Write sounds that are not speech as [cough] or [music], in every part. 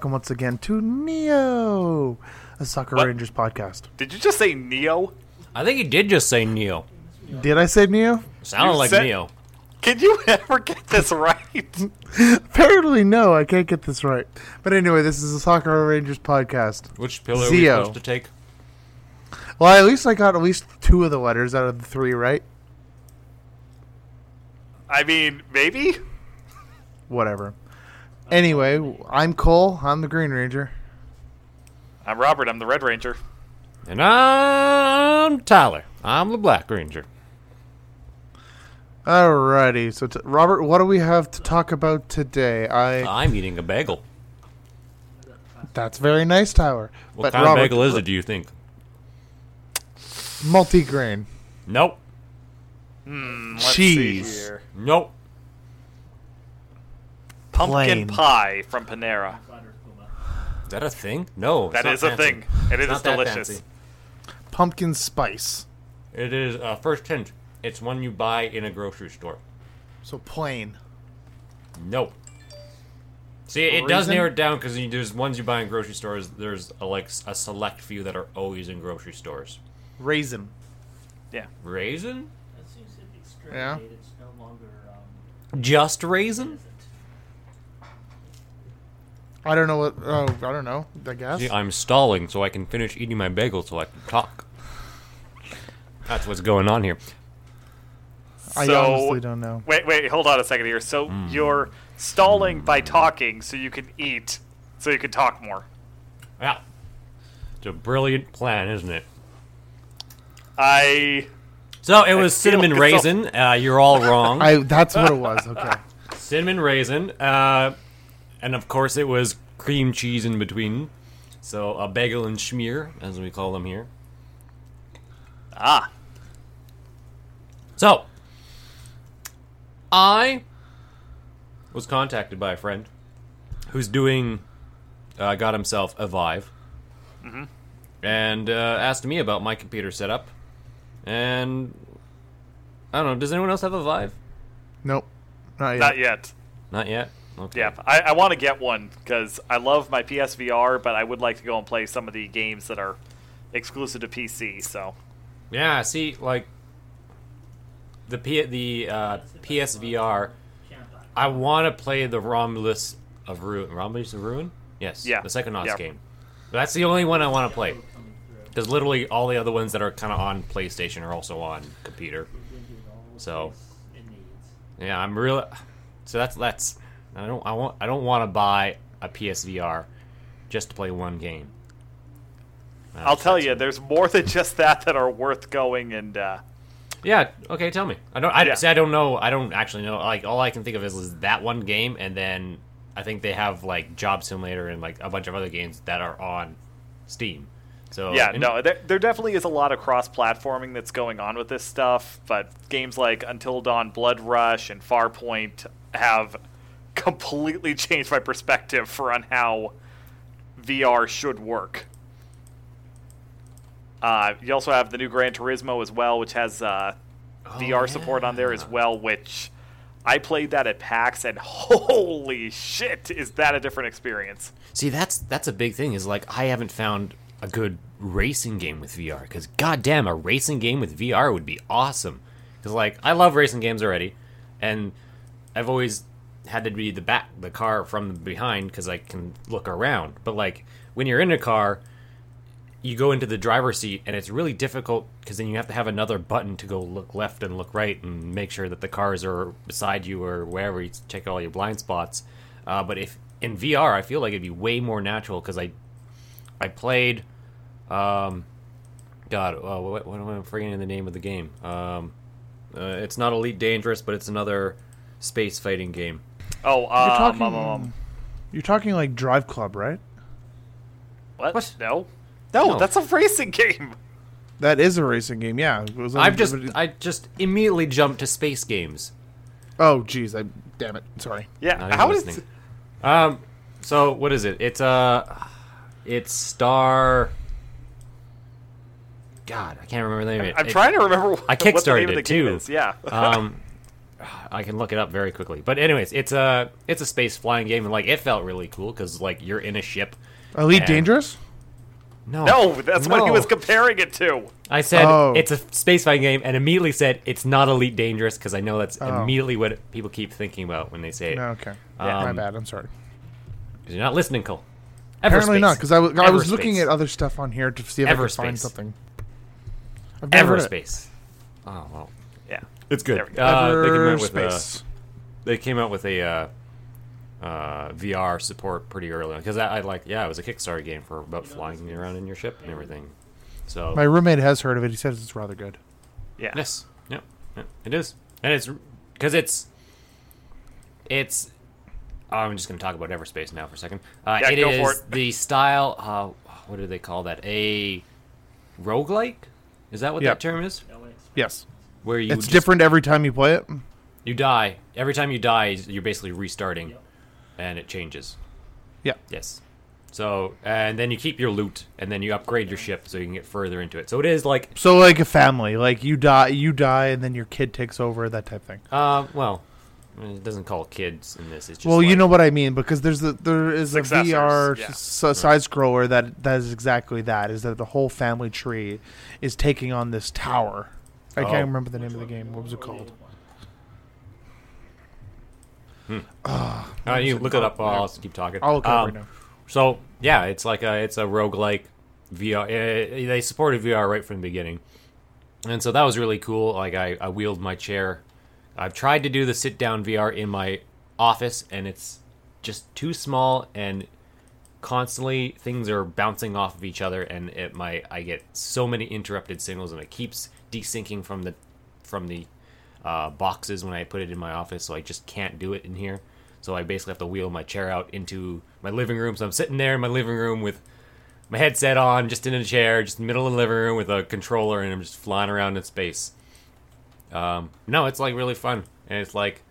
welcome once again to Neo, a Sakura What? Rangers podcast. Did you just say Neo? I think he did just say Neo. Did I say Neo? Sounded You like said- Neo. Can you [laughs] ever get this right? [laughs] Apparently, no. I can't get this right. But anyway, this is a Sakura Rangers podcast. Which pillar are we supposed to take? Well, at least I got at least two of the letters out of the three right. I mean, maybe. Whatever. Anyway, I'm Cole. I'm the Green Ranger. I'm Robert. I'm the Red Ranger. And I'm Tyler. I'm the Black Ranger. Alrighty. So, t- Robert, what do we have to talk about today? I I'm eating a bagel. that's very nice, Tyler. What But kind Robert, of bagel is it, do you think? Multigrain. Nope. Hmm, let's Cheese. see here. Nope. Pumpkin Plain. pie from Panera. Is that a thing? No. it's That not is a fancy. thing. And It's is not that delicious. Pumpkin spice. It is, uh, first hint, it's one you buy in a grocery store. So plain. Nope. See, it does Raisin? narrow it down because there's ones you buy in grocery stores. There's a, like a select few that are always in grocery stores. Raisin. Yeah. Raisin? That seems to be Yeah. It's no longer um, Just raisin? Innocent. I don't know what. Oh, I don't know. I guess. See, I'm stalling so I can finish eating my bagel so I can talk. That's what's going on here. I So- honestly don't know. Wait, wait, hold on a second here. So Hmm. you're stalling by talking so you can eat, so you can talk more. Yeah. It's a brilliant plan, isn't it? I. So it was cinnamon like it's all- raisin. Uh, you're all wrong. [laughs] I. That's what it was. Okay. [laughs] cinnamon raisin. Uh, and of course, it was cream cheese in between. So a bagel and schmear, as we call them here. Ah. So, I was contacted by a friend who's doing, uh, got himself a Vive, and uh, asked me about my computer setup. And I don't know. Does anyone else have a Vive? Nope. Not yet. Not yet. Not yet. Okay. Yeah, I, I want to get one because I love my PSVR, but I would like to go and play some of the games that are exclusive to PC. So Yeah. See, like the P- the uh, PSVR. I want to play the Rhombus of Ruin. Rhombus of Ruin? Yes. Yeah. The Psychonauts Yeah. game. That's the only one I want to play. Because literally all the other ones that are kind of on PlayStation are also on computer. We're gonna do it all the So- place It needs. Yeah, I'm really. So that's that's. I don't. I want. I don't want to buy a PSVR just to play one game. I'll tell you, there's more than just that that are worth going and. Uh, Yeah. Okay. Tell me. I don't. I Yeah. see. I don't know. I don't actually know. Like all I can think of is, is that one game, and then I think they have like Job Simulator and like a bunch of other games that are on Steam. So Yeah, and- no, there, there definitely is a lot of cross-platforming that's going on with this stuff, but games like Until Dawn, Blood Rush, and Farpoint have completely changed my perspective for on how VR should work. Uh, you also have the new Gran Turismo as well, which has uh, VR support on there as well, which I played that at PAX, and [laughs] holy shit, is that a different experience? See, that's that's a big thing. Is like I haven't found a good racing game with VR. Because goddamn, a racing game with VR would be awesome. Because like I love racing games already, and I've always had to be the back the car from behind because I can look around. But like when you're in a car, you go into the driver's seat and it's really difficult because then you have to have another button to go look left and look right and make sure that the cars are beside you or wherever you check all your blind spots. Uh, but if in VR, I feel like it'd be way more natural because I I played, um, God, uh, what, what am I forgetting the name of the game? Um, uh, it's not Elite Dangerous, but it's another space fighting game. Oh, You're um, talking. um, um, um, You're talking like Drive Club, right? what? What? No, no, No. [laughs] that's a racing game. That is a racing game. Yeah. It was I've just I just immediately jumped to space games. Oh, jeez. I. Damn it. Sorry. Yeah, Not even how is listening. Um, so what is it? It's uh, it's Star. God, I can't remember the name of it. I'm It- trying to remember what, [laughs] I what the kickstarted name of the it, game too. is. Yeah. um, [laughs] [sighs] I can look it up very quickly. But anyways, it's a it's a space flying game, and like it felt really cool because like you're in a ship. Elite And- Dangerous. No, No, that's what he was comparing it to. I said Oh. it's a space fighting game, and immediately said it's not Elite Dangerous because I know that's Oh. immediately what people keep thinking about when they say it. No, okay. Yeah. My Um, bad. I'm sorry. 'Cause you're not listening, Cole. Apparently not, because I was I was Everspace. looking at other stuff on here to see if I could find Everspace. something. I've never heard. Everspace. Oh well, Yeah. It's good. There we go. Uh, they came out with a, they came out with a uh, uh, VR support pretty early because I, I like yeah it was a Kickstarter game for about flying around in your ship and everything. So My roommate has heard of it. He says it's rather good. Yeah. yes, yeah, yeah, it is, and it's because it's it's. oh, I'm just going to talk about Everspace now for a second. Uh, Yeah, it go is for it. the style. Uh, what do they call that? A roguelike? Is that what Yep. that term is? Yes, Where you it's just- different every time you play it. You die every time you die. You're basically restarting, Yep. and it changes. Yeah. Yes. So and then you keep your loot, and then you upgrade your ship so you can get further into it. So it is like, So like a family, like you die, you die, and then your kid takes over, that type of thing. uh, well, it doesn't call kids in this. It's just well, you know what I mean because there's the there is a VR yeah. s- side scroller that that is exactly that. Is that the whole family tree is taking on this tower? I Oh. can't remember the name of the game. What was it called? Uh, you look it up. while I'll keep talking. I'll look it up Um, right now. So yeah, it's like a it's a roguelike VR. Uh, they supported VR right from the beginning, and so that was really cool. Like I, I wheeled my chair. I've tried to do the sit down VR in my office, and it's just too small, and constantly things are bouncing off of each other, and it my I get so many interrupted signals, and it keeps desyncing from the from the uh, boxes when I put it in my office, so I just can't do it in here. So I basically have to wheel my chair out into my living room. So I'm sitting there in my living room with my headset on, just in a chair, just in the middle of the living room with a controller, and I'm just flying around in space. Um, no, it's like really fun, and it's like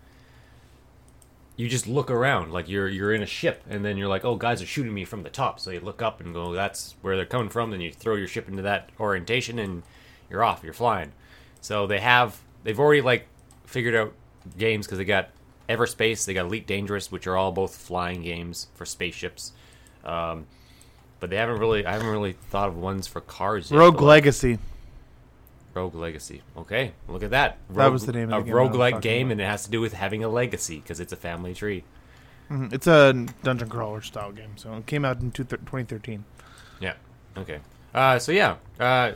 you just look around, like you're you're in a ship, and then you're like, oh, guys are shooting me from the top. So you look up and go, that's where they're coming from. Then you throw your ship into that orientation, and you're off. You're flying. So they have they've already like figured out games because they got Everspace, they got Elite Dangerous, which are all both flying games for spaceships. Um, but they haven't really I haven't really thought of ones for cars yet. Rogue but, like, Legacy. Rogue Legacy. Okay, look at that. That Rogue, was the name of a the was roguelike talking game, about. and it has to do with having a legacy because it's a family tree. Mhm. It's a dungeon crawler style game. So it came out in two thir- 2013. Yeah. Okay. Uh, so yeah. Uh,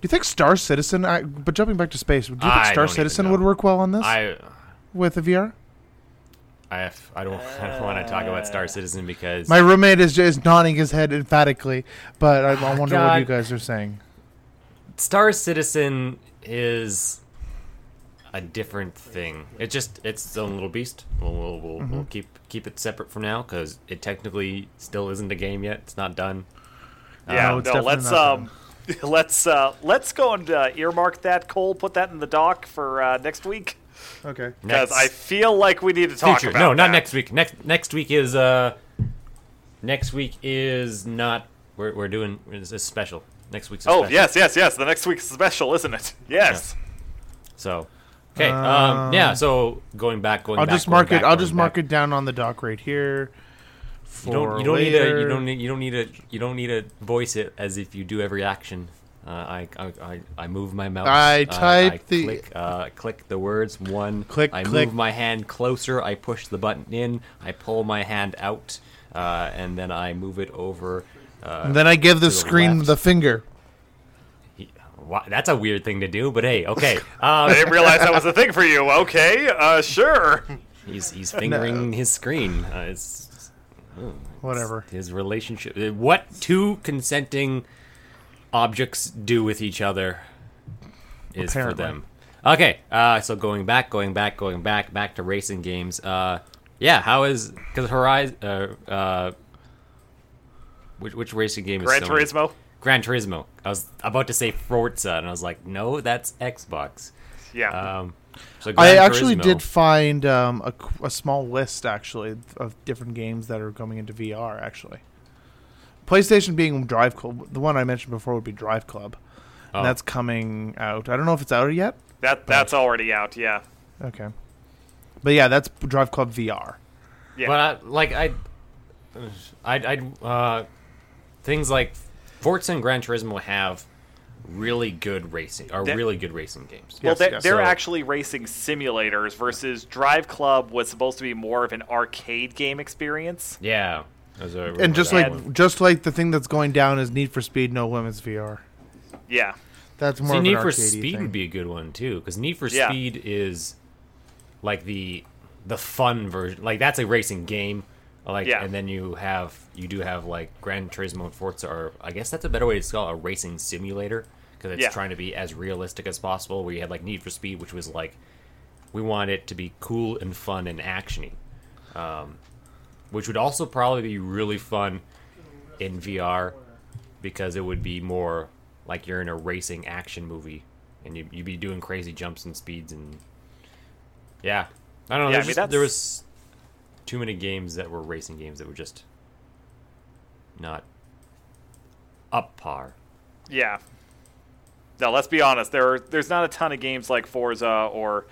Do you think Star Citizen? I, but jumping back to space, do you think I Star Citizen would work well on this I with a VR? I have, I don't [laughs] I don't want to talk about Star Citizen because My roommate is just nodding his head emphatically, but I, I wonder what you guys are saying. Star Citizen is a different thing. It just it's its own little beast. We'll we'll, we'll, Mm-hmm. we'll keep keep it separate for now because it technically still isn't a game yet. It's not done. Yeah, Oh, it's no, let's not um, [laughs] let's uh, let's go and uh, earmark that, Cole. Put that in the doc for uh, next week Okay. because I feel like we need to talk future. about. No, not that. next week. Next next week is uh next week is not. We're we're doing it's a special. Next week's. Oh special. yes, yes, yes. The next week's special, isn't it? Yes. So. Okay. um. Yeah. So going back, going. I'll back, just going mark back, it. I'll going just mark it down on the doc right here. You don't. You don't need to. You don't need. You don't need to. You don't need to voice it as if you do every action. Uh, I, I, I, I move my mouse. I uh, type I the- click, uh, click the words. One. Click, I click. move my hand closer. I push the button in. I pull my hand out, uh, and then I move it over. Uh, And then I give the the screen left. the finger. he- that's a weird thing to do, but hey, okay. [laughs] I Um, didn't realize that was a thing for you. Okay, uh, sure. [laughs] he's he's fingering his screen. Uh, it's Whatever. his relationship. uh, What two consenting objects do with each other is Apparently. for them. Okay, uh, so going back, going back, going back, back to racing games. Uh, yeah, how is because Horizon? Uh, uh, which which racing game Gran is Sony? Turismo. Gran Turismo. I was about to say Forza, and I was like, no, that's Xbox. Yeah. Um, so I actually Turismo- did find um, a, a small list actually of different games that are coming into VR. Actually, PlayStation being Drive Club. The one I mentioned before would be Drive Club. Oh. And that's coming out. I don't know if it's out yet. that that's already out. Yeah. Okay. But yeah, that's Drive Club VR. Yeah. But I, like I, I, I, uh, things like Forza and Gran Turismo have really good racing, are They- really good racing games. well, Yes, they're, yes. they're So- actually racing simulators versus Drive Club was supposed to be more of an arcade game experience. Yeah, those are- And just like one. just like the thing that's going down is Need for Speed No Limits VR. Yeah. That's more See, of Need an for Speed thing. would be a good one too, because Need for Yeah. Speed is like the the fun version. Like that's a racing game. Like, Yeah. and then you have you do have like Gran Turismo and Forza, or I guess that's a better way to call it a racing simulator because it's Yeah. trying to be as realistic as possible. Where you had like Need for Speed, which was like we want it to be cool and fun and actiony, um, which would also probably be really fun in VR because it would be more like you're in a racing action movie and you, you'd be doing crazy jumps and speeds and yeah i don't know Yeah, I mean, just- there was too many games that were racing games that were just not up par Yeah. Now, let's be honest. There, are, there's not a ton of games like Forza or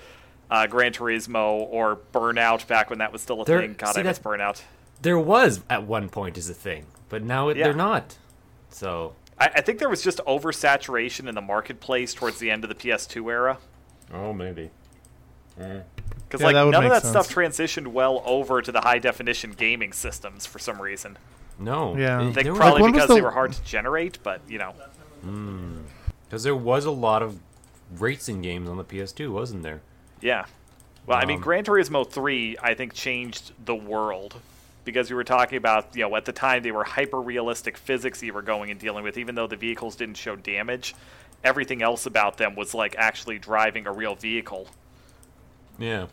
uh, Gran Turismo or Burnout back when that was still a There- thing. God, see, I miss Burnout. there was at one point as a thing but now it, Yeah. they're not so I, I think there was just oversaturation in the marketplace towards the end of the PS2 era. oh maybe Because Yeah, like none of make that stuff transitioned well over to the high definition gaming systems for some reason. no Yeah. I think there probably when was because they were hard to generate, but you know, because there was a lot of racing games on the ps2 wasn't there yeah. Well, I mean, Um, Gran Turismo 3, I think, changed the world because we were talking about, you know, at the time they were hyper realistic physics you were going and dealing with, even though the vehicles didn't show damage. Everything else about them was like actually driving a real vehicle. yeah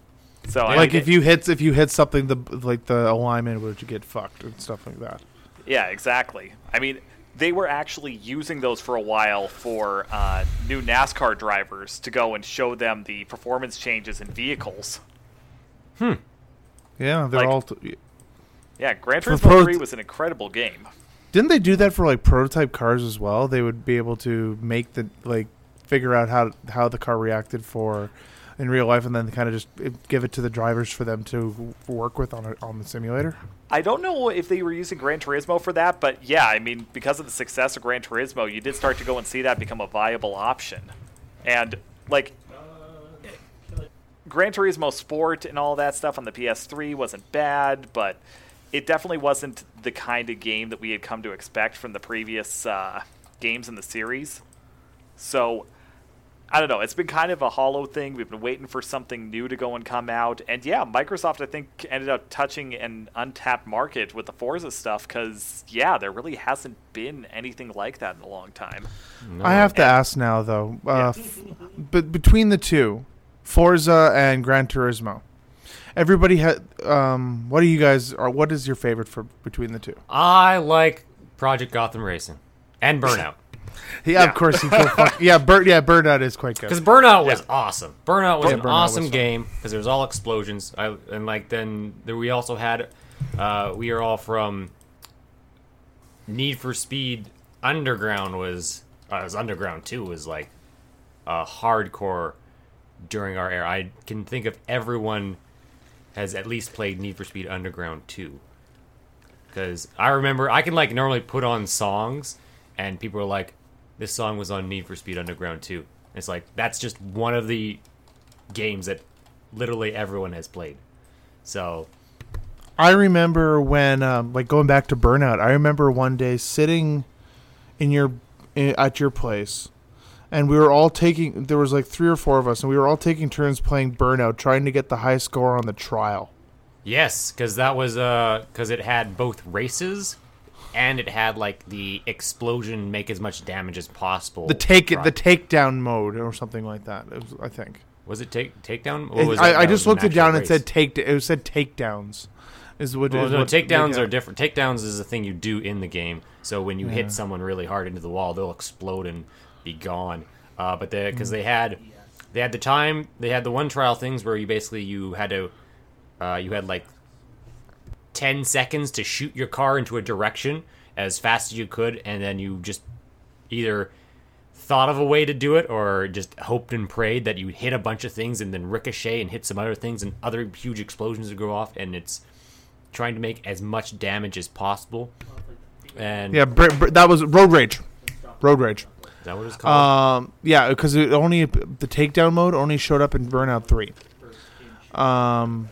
So I like mean, if you hit if you hit something the like the alignment would you get fucked and stuff like that. Yeah, exactly. I mean, they were actually using those for a while for uh, new NASCAR drivers to go and show them the performance changes in vehicles. Hmm. Yeah, they're Like- all. T- Yeah, Gran Turismo pro- 3 was an incredible game. Didn't they do that for like prototype cars as well? They would be able to make the like figure out how how the car reacted for in real life, and then kind of just eh, give it to the drivers for them to work with on a, on the simulator. I don't know if they were using Gran Turismo for that, but yeah, I mean, because of the success of Gran Turismo, you did start to go and see that become a viable option. And, like, Gran Turismo Sport and all that stuff on the PS3 wasn't bad, but it definitely wasn't the kind of game that we had come to expect from the previous uh, games in the series. So, I don't know. It's been kind of a hollow thing. We've been waiting for something new to go and come out. And yeah, Microsoft, I think, ended up touching an untapped market with the Forza stuff because, yeah, there really hasn't been anything like that in a long time. No. I have to ask now though, uh, f- but between the two, Forza and Gran Turismo, everybody had. Um, what do you guys? Or what is your favorite for between the two? I like Project Gotham Racing and Burnout Yeah, of course fuck, yeah, Bur- yeah, Burnout is quite good. because Burnout was awesome. Burnout was Yeah, an Burnout was awesome fun. game because there was all explosions. I and like then there, we also had uh, we are all from Need for Speed Underground was uh, it was Underground too was like uh, hardcore during our era. I can think of everyone has at least played Need for Speed Underground 2. Because I remember I can like normally put on songs and people are like, this song was on Need for Speed Underground 2. It's like that's just one of the games that literally everyone has played. So I remember when, um, like going back to Burnout. I remember one day sitting in your in, at your place, and we were all taking. There was like three or four of us, and we were all taking turns playing Burnout, trying to get the high score on the trial. yes, because that was uh because it had both races and it had like the explosion make as much damage as possible. The take it, the takedown mode, or something like that. It was, I think. was it take takedown? Or was it- I, that I just looked it down and race? said take. It said takedowns. Is what? Well, is no, what takedowns are different. Takedowns is a thing you do in the game. So when you Yeah. hit someone really hard into the wall, they'll explode and be gone. Uh, but they Mm. because they had they had the time they had the one trial things where you basically you had to uh, you had like ten seconds to shoot your car into a direction as fast as you could, and then you just either thought of a way to do it or just hoped and prayed that you hit a bunch of things and then ricochet and hit some other things and other huge explosions would go off and it's trying to make as much damage as possible. And Yeah, br- br- that was Road Rage. Road Rage. is that what it's called? Um, yeah, because it only the takedown mode only showed up in Burnout Three. Um,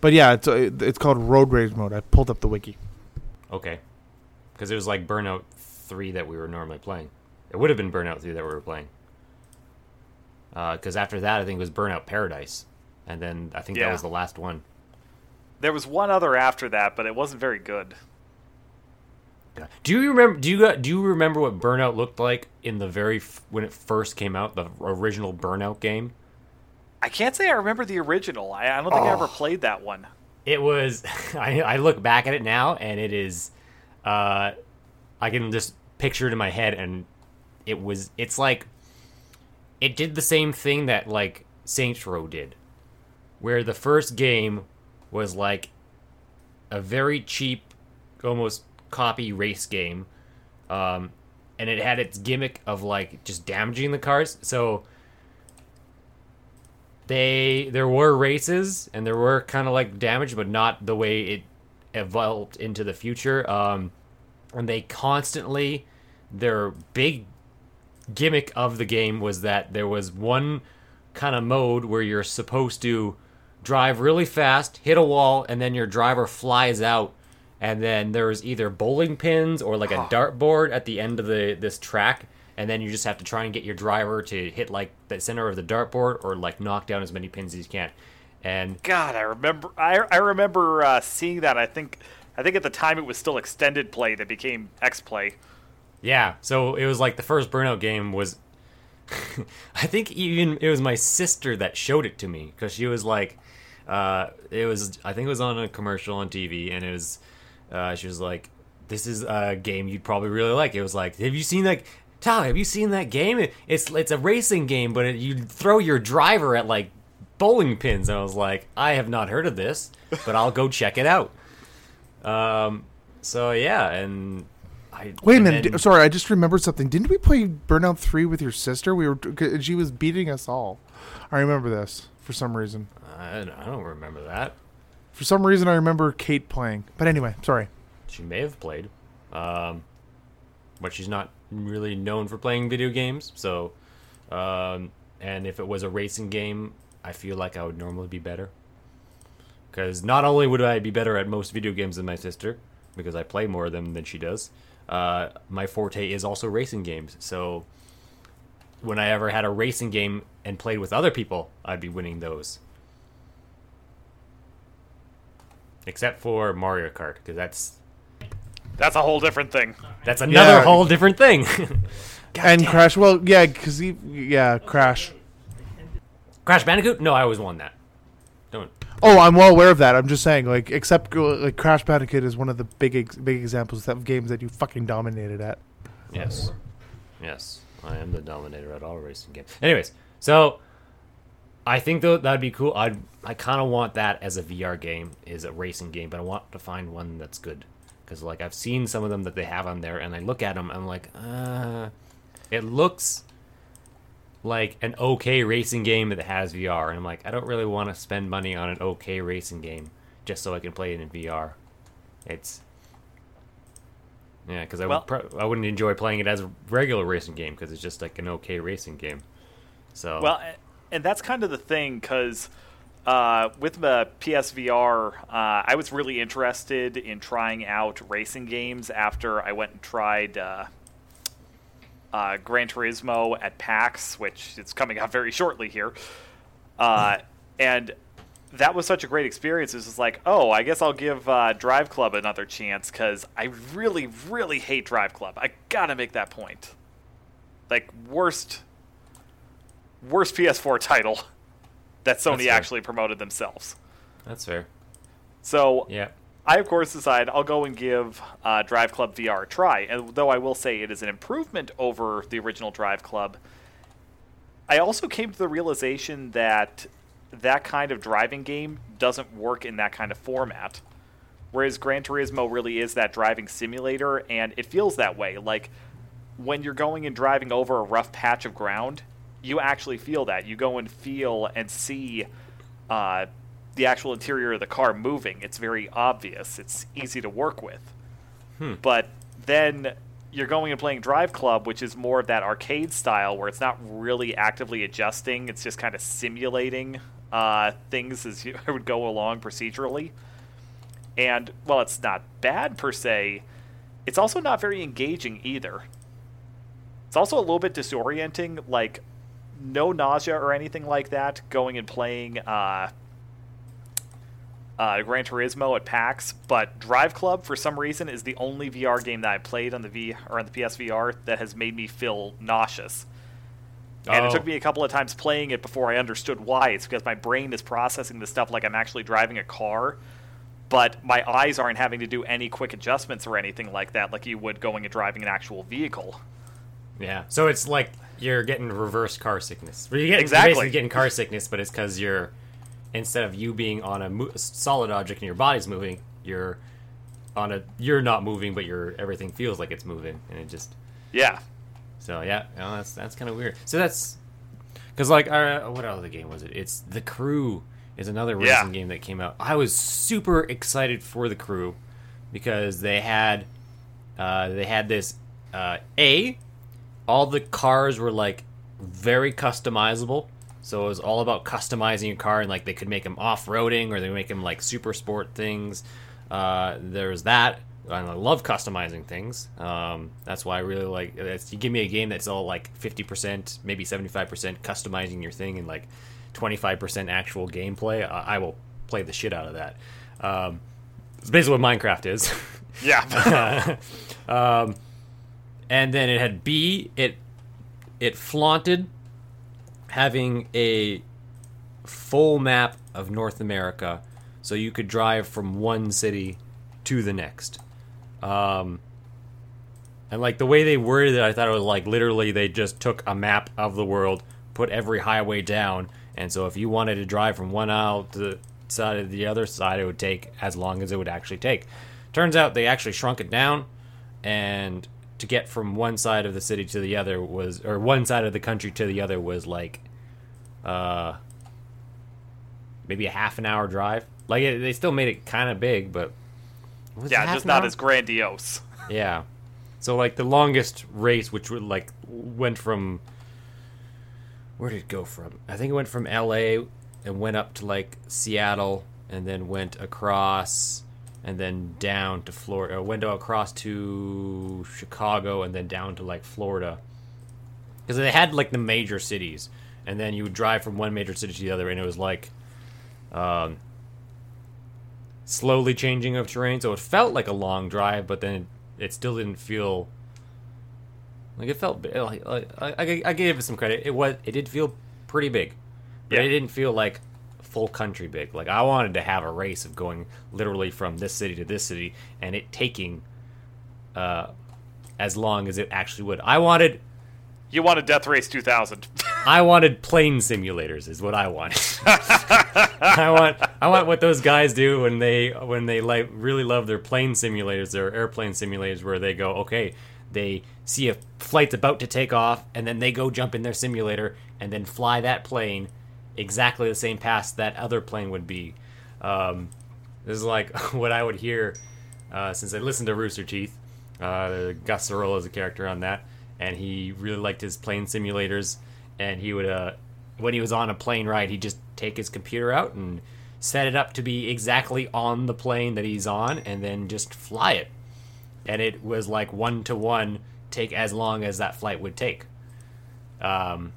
but yeah, it's uh, it's called Road Rage mode. I pulled up the wiki. okay. Because it was like Burnout 3 that we were normally playing. It would have been Burnout 3 that we were playing. Because after that, I think it was Burnout Paradise. And then I think that was the last one. There was one other after that, but it wasn't very good. Do you remember? Do you do you remember what Burnout looked like in the very f- when it first came out, the original Burnout game? I can't say I remember the original. I, I don't think I Oh. ever played that one. It was. [laughs] I, I look back at it now, and it is. Uh, I can just picture it in my head, and it was. It's like. It did the same thing that like Saints Row did, where the first game was like a very cheap, almost copy race game, um, and it had its gimmick of like just damaging the cars. So they there were races and there were kind of like damage, but not the way it evolved into the future. Um, and they constantly their big gimmick of the game was that there was one kind of mode where you're supposed to drive really fast, hit a wall, and then your driver flies out. And then there's either bowling pins or like a dartboard at the end of the this track, and then you just have to try and get your driver to hit like the center of the dartboard or like knock down as many pins as you can. And God, I remember. I, I remember uh, seeing that. I think. I think at the time it was still extended play that became X play. Yeah, so it was like the first Burnout game was. [laughs] I think even it was my sister that showed it to me because she was like, uh, it was I think it was on a commercial on TV and it was, uh, she was like, this is a game you'd probably really like. It was like, have you seen that? Tyler, have you seen that game? It's it's a racing game, but it, you throw your driver at like bowling pins. And I was like, I have not heard of this, but I'll go check it out. Um, so yeah, and I Wait a minute. then- Sorry, I just remembered something. Didn't we play Burnout Three with your sister? We were. She was beating us all. I remember this for some reason. I, I don't remember that. For some reason, I remember Kate playing. But anyway, sorry. She may have played, um, but she's not really known for playing video games. So, um, and if it was a racing game, I feel like I would normally be better. Because not only would I be better at most video games than my sister, because I play more of them than she does, uh, my forte is also racing games. So, when I ever had a racing game and played with other people, I'd be winning those. Except for Mario Kart, because that's That's a whole different thing. that's another Yeah. whole different thing. [laughs] and Crash. Well, yeah, because he. Yeah, Crash. Crash Bandicoot? No, I always won that. Don't. Oh, I'm well aware of that. I'm just saying, like, except like Crash Bandicoot is one of the big ex- big examples of games that you fucking dominated at. Yes. Yes. I am the dominator at all racing games. Anyways, so I think though that'd be cool. I I kind of want that as a VR game, is a racing game, but I want to find one that's good because like I've seen some of them that they have on there, and I look at them, I'm like, uh, it looks like an okay racing game that has VR, and I'm like, I don't really want to spend money on an okay racing game just so I can play it in VR. It's yeah, because I Well- would pro- I wouldn't enjoy playing it as a regular racing game because it's just like an okay racing game. So Well, and that's kind of the thing because uh, with the PSVR, uh, I was really interested in trying out racing games after I went and tried uh, uh, Gran Turismo at PAX, which is coming out [laughs] very shortly here. Uh, and that was such a great experience. It was just like, oh, I guess I'll give uh, Drive Club another chance because I really, really hate Drive Club. I gotta make that point. Like worst, worst PS4 title [laughs] that Sony actually promoted themselves. that's fair. So Yeah, I, of course, decide I'll go and give uh, Drive Club VR a try. And though I will say it is an improvement over the original Drive Club, I also came to the realization that that kind of driving game doesn't work in that kind of format. Whereas Gran Turismo really is that driving simulator, and it feels that way. Like, when you're going and driving over a rough patch of ground, you actually feel that. You go and feel and see uh, the actual interior of the car moving. It's very obvious. It's easy to work with. But then you're going and playing Drive Club, which is more of that arcade style where it's not really actively adjusting. It's just kind of simulating uh, things as you [laughs] would go along procedurally. And well, it's not bad per se. It's also not very engaging either. It's also a little bit disorienting. Like, no nausea or anything like that. Going and playing uh, uh, Gran Turismo at PAX, but Drive Club for some reason is the only VR game that I played on the V or on the PSVR that has made me feel nauseous. And it Oh. took me a couple of times playing it before I understood why. It's because my brain is processing the stuff like I'm actually driving a car, but my eyes aren't having to do any quick adjustments or anything like that, like you would going and driving an actual vehicle. Yeah. So it's like you're getting reverse car sickness. You're getting, Exactly. You're basically getting car sickness, but it's because you're instead of you being on a mo- solid object and your body's moving, you're on a you're not moving, but your everything feels like it's moving, and it just Yeah. so yeah. You know, that's that's kind of weird. So that's because like uh, what other game was it? It's the Crew is another racing Yeah. game that came out. I was super excited for the Crew because they had uh, they had this uh, a all the cars were like very customizable. So it was all about customizing your car, and like they could make them off-roading, or they make them like super sport things. Uh, there's that. And I love customizing things. Um, that's why I really like. It's, you give me a game that's all like 50%, maybe 75% customizing your thing, and like 25% actual gameplay. I, I will play the shit out of that. Um, it's basically what Minecraft is. Yeah. [laughs] um, and then it had B. It it flaunted having a full map of North America, so you could drive from one city to the next. Um, and like the way they worded it, I thought it was like literally they just took a map of the world, put every highway down, and so if you wanted to drive from one aisle to the side of the other side, it would take as long as it would actually take. Turns out they actually shrunk it down, and to get from one side of the city to the other was, or one side of the country to the other was like, uh, maybe a half an hour drive. Like it, they still made it kind of big, but was yeah, just not hour? as grandiose. [laughs] Yeah. So like the longest race, which would like went from where did it go from? I think it went from L.A. and went up to like Seattle, and then went across, and then down to Florida. Went across to Chicago, and then down to like Florida. Because they had like the major cities, and then you would drive from one major city to the other, and it was like, um, slowly changing of terrain. So it felt like a long drive, but then it, it still didn't feel like it felt. Like, like, I, I, I gave it some credit. It was. It did feel pretty big, but Yeah. it didn't feel like full country big. Like I wanted to have a race of going literally from this city to this city, and it taking uh, as long as it actually would. I wanted. You wanted Death Race 2000. [laughs] I wanted plane simulators is what I wanted. [laughs] I want I want what those guys do when they when they like really love their plane simulators, their airplane simulators where they go, okay, they see a flight's about to take off and then they go jump in their simulator and then fly that plane exactly the same pass that other plane would be. Um, this is like [laughs] what I would hear uh, since I listened to Rooster Teeth. Uh, Gus Sorola is a character on that, and he really liked his plane simulators. And he would, uh, when he was on a plane ride, he'd just take his computer out and set it up to be exactly on the plane that he's on, and then just fly it. And it was like one to one, take as long as that flight would take. Um,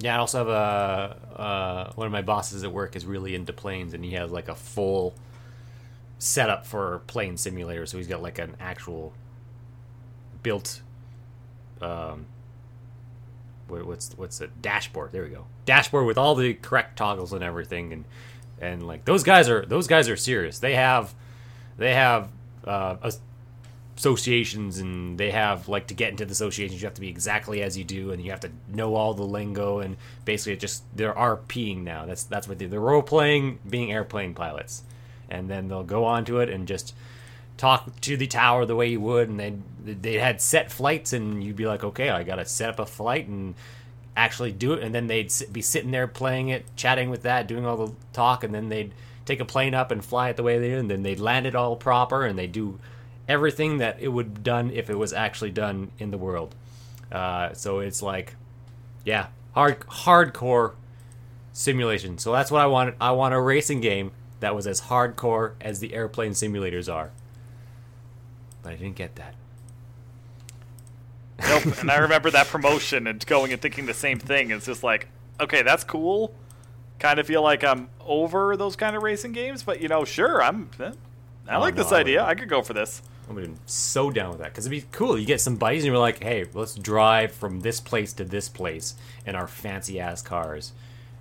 yeah, I also have a uh, one of my bosses at work is really into planes, and he has like a full setup for plane simulator. So he's got like an actual built, um, what, what's what's the dashboard? There we go, dashboard with all the correct toggles and everything, and and like those guys are those guys are serious. They have they have uh, as- associations and they have like to get into the associations you have to be exactly as you do and you have to know all the lingo and basically it just they're RPing now. That's that's what they, they're role playing being airplane pilots. And then they'll go on to it and just talk to the tower the way you would, and they they had set flights, and you'd be like, okay, I gotta set up a flight and actually do it, and then they'd be sitting there playing it, chatting with that, doing all the talk, and then they'd take a plane up and fly it the way they do and then they'd land it all proper, and they do everything that it would done if it was actually done in the world. Uh, so it's like, yeah, hard hardcore simulation. So that's what I wanted. I want a racing game that was as hardcore as the airplane simulators are. But I didn't get that. Nope. and I remember that promotion and going and thinking the same thing. It's just like, okay, that's cool. Kind of feel like I'm over those kind of racing games, but you know, sure, I'm. eh, I Oh, like no, this I idea. I could go for this. I'm been so down with that because it'd be cool. You get some buddies and you're like, hey, let's drive from this place to this place in our fancy ass cars,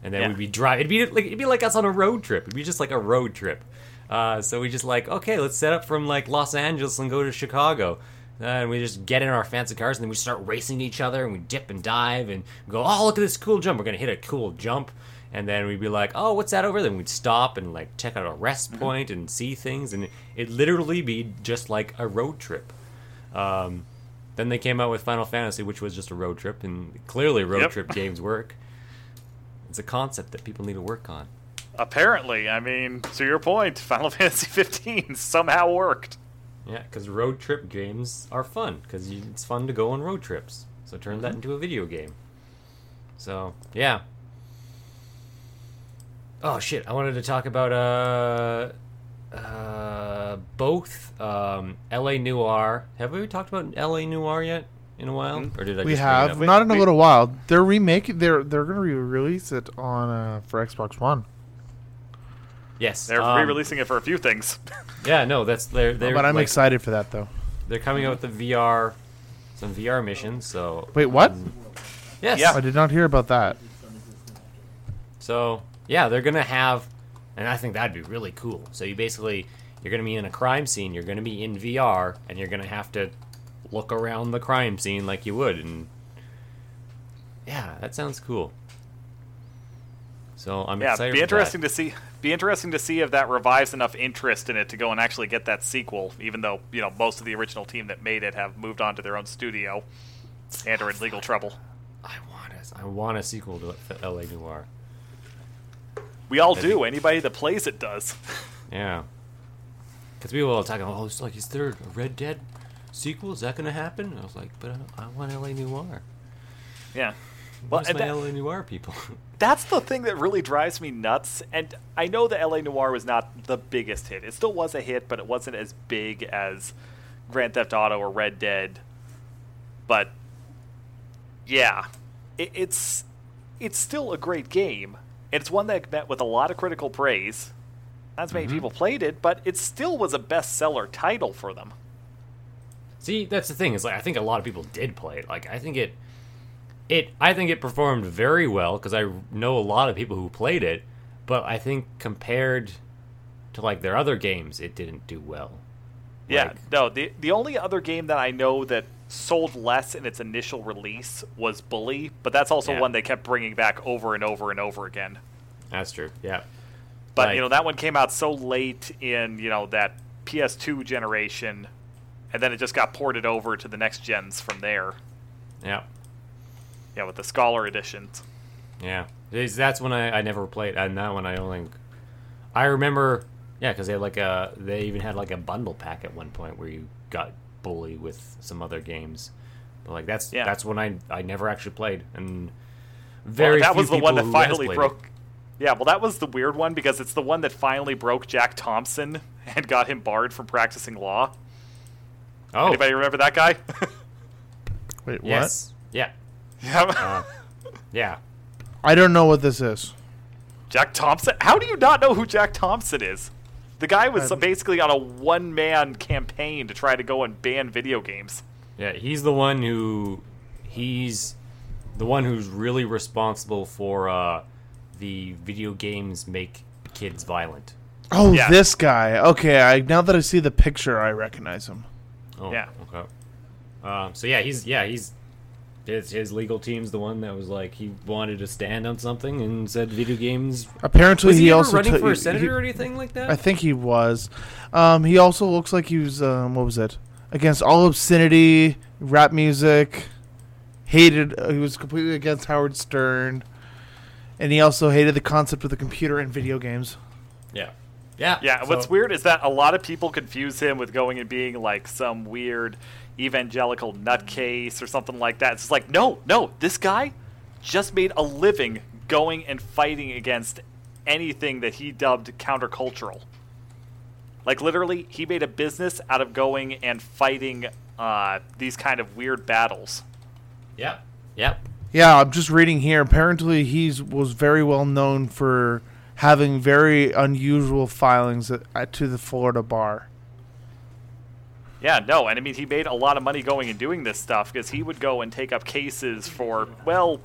and then Yeah. we'd be driving. It'd be like it'd be like us on a road trip. It'd be just like a road trip. Uh, so we just like, okay, let's set up from like Los Angeles and go to Chicago. Uh, and we just get in our fancy cars and then we start racing each other and we dip and dive and go, oh, look at this cool jump. We're going to hit a cool jump. And then we'd be like, oh, what's that over there? And we'd stop and like check out a rest point and see things. And it'd literally be just like a road trip. Um, then they came out with Final Fantasy, which was just a road trip. And clearly, road Yep. trip games work. It's a concept that people need to work on. Apparently, I mean, to your point, Final [laughs] Fantasy 15 somehow worked. Yeah, because road trip games are fun because it's fun to go on road trips. So turn that into a video game. So yeah. Oh shit! I wanted to talk about uh, uh, both um, L.A. Noire. Have we talked about L.A. Noire yet in a while, or did I? we just have it up? not in a little while. They're remaking. They're they're gonna re-release it on uh, for Xbox One. Yes, They're um, re-releasing it for a few things. [laughs] Yeah, no, that's they're they're. but I'm like, excited for that though. They're coming out with the VR, some VR missions. So Wait, what? yes, Yeah. I did not hear about that. So yeah, they're gonna have, and I think that'd be really cool. So you basically you're gonna be in a crime scene, you're gonna be in VR, and you're gonna have to look around the crime scene like you would, and yeah, that sounds cool. So I'm yeah, excited. be interesting to see. Be interesting to see if that revives enough interest in it to go and actually get that sequel. Even though you know most of the original team that made it have moved on to their own studio and are in legal trouble. I want a, I want a sequel to L.A. Noire. We all do. Anybody that plays it does. [laughs] Yeah. Because people are all talking, oh, it's like, is there a Red Dead sequel? Is that going to happen? And I was like, but I, I want L.A. Noire. yeah. Well, Where's my that- L.A. Noire people? [laughs] that's the thing that really drives me nuts. And I know that LA Noire was not the biggest hit. It still was a hit, but it wasn't as big as Grand Theft Auto or Red Dead. But yeah, it, it's it's still a great game. It's one that met with a lot of critical praise. Not as many mm-hmm. people played it, but it still was a bestseller title for them. See, that's the thing. Is like I think a lot of people did play it. Like I think it, it I think it performed very well because I know a lot of people who played it. But I think compared to like their other games, it didn't do well. Yeah, Like- no. The the only other game that I know that sold less in its initial release was Bully, but that's also Yeah. one they kept bringing back over and over and over again. That's true. Yeah. But Like- you know that one came out so late in you know that PS2 generation, and then it just got ported over to the next gens from there. Yeah. Yeah, with the Scholar editions. Yeah, that's when I, I never played, and that one I only. I remember, yeah, because they had like a they even had like a bundle pack at one point where you got Bully with some other games, but like that's Yeah. that's when I I never actually played, and Well, very that few was the one that finally played it. broke. Yeah, well, that was the weird one because it's the one that finally broke Jack Thompson [laughs] and got him barred from practicing law. Oh, Anybody remember that guy? [laughs] Wait, what? yes, yeah, yeah. uh, yeah. I don't know what this is. Jack Thompson? How do you not know who Jack Thompson is? The guy was basically on a one man campaign to try to go and ban video games. Yeah, he's the one who he's the one who's really responsible for uh, the video games make kids violent. Oh, Yeah. this guy. Okay, I now that I see the picture, I recognize him. Oh, Yeah. Okay. Um, so yeah, he's yeah he's his, his legal team's the one that was like he wanted to stand on something and said video games. Apparently, Was he, he, ever also running took- for a senator he- or anything like that? I think he was. Um, he also looks like he was. Um, what was it? Against all obscenity, rap music. Hated. Uh, he was completely against Howard Stern, and he also hated the concept of the computer and video games. yeah, yeah, Yeah, so- what's weird is that a lot of people confuse him with going and being like some weird evangelical nutcase or something like that. It's just like, no, no, this guy just made a living going and fighting against anything that he dubbed countercultural. Like literally, he made a business out of going and fighting uh, these kind of weird battles. Yeah, yeah. Yeah, I'm just reading here. Apparently, he was very well known for having very unusual filings at, at, to the Florida bar. Yeah, no, and I mean he made a lot of money going and doing this stuff because he would go and take up cases for well,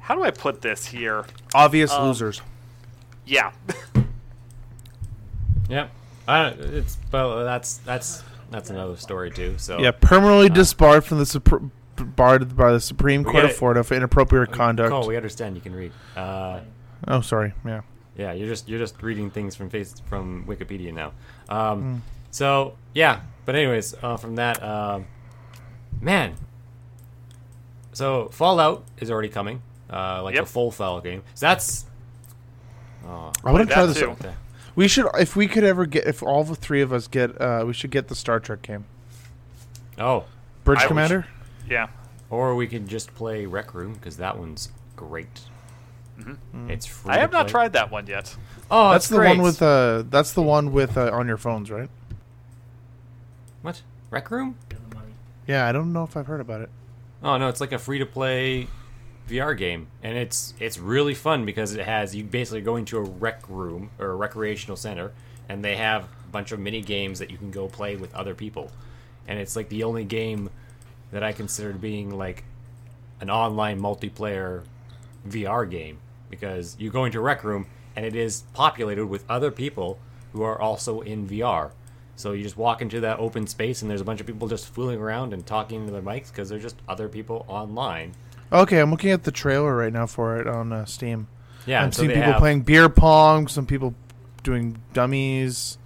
how do I put this here? Obvious Um, losers. Yeah, [laughs] Yeah, I don't, it's but that's that's that's another story too. So Yeah, permanently disbarred from the Supr- barred by the Supreme Court of gotta- Florida for inappropriate conduct. Oh, we understand you can read. Uh, Oh, sorry. Yeah. yeah, you're just you're just reading things from face from Wikipedia now. Um, So yeah, but anyways, uh, from that, um man. So Fallout is already coming, uh, like Yep. a full Fallout game. So that's. Oh, I want to try this. too. We should, if we could ever get, if all the three of us get, uh, we should get the Star Trek game. Oh, Bridge I wish- Commander. yeah. or we can just play Rec Room because that one's great. It's free. I to have not tried that one yet. Oh, that's the great. one with, uh, that's the one with uh, on your phones, right? What Rec Room? Give the money. Yeah, I don't know if I've heard about it. Oh no, it's like a free to play VR game, and it's it's really fun because it has you basically go into a rec room or a recreational center, and they have a bunch of mini games that you can go play with other people, and it's like the only game that I considered being like an online multiplayer VR game because you go into a rec room and it is populated with other people who are also in VR. So you just walk into that open space and there's a bunch of people just fooling around and talking into their mics because they're just other people online. Okay, I'm looking at the trailer right now for it on uh, Steam. Yeah, I'm so seeing people have, playing beer pong, some people doing dummies,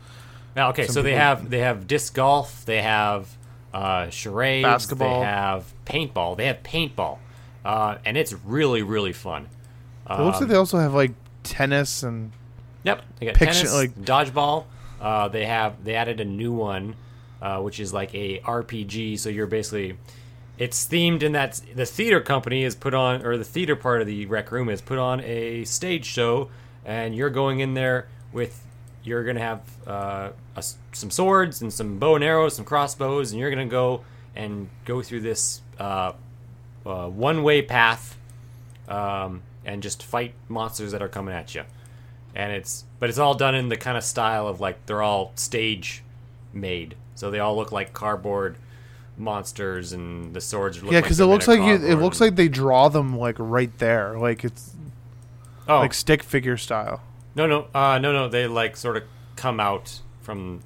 Now, okay, so they have they have disc golf, they have uh, charades, Basketball. they have paintball, they have paintball, uh, and it's really really fun. it looks Um, like they also have like tennis and Yep, they got Picture- tennis, like- dodgeball. Uh, they have they added a new one, uh, which is like a RPG. So you're basically, it's themed in that the theater company is put on, or the theater part of the rec room is put on a stage show, and you're going in there with, you're gonna have uh, a some swords and some bow and arrows, some crossbows, and you're gonna go and go through this uh, uh, one way path um, and just fight monsters that are coming at you. And it's but it's all done in the kind of style of like they're all stage made, so they all look like cardboard monsters, and the swords look yeah, like because it looks like you, it looks like they draw them like right there, like it's oh like stick figure style. no no uh, no no they like sort of come out from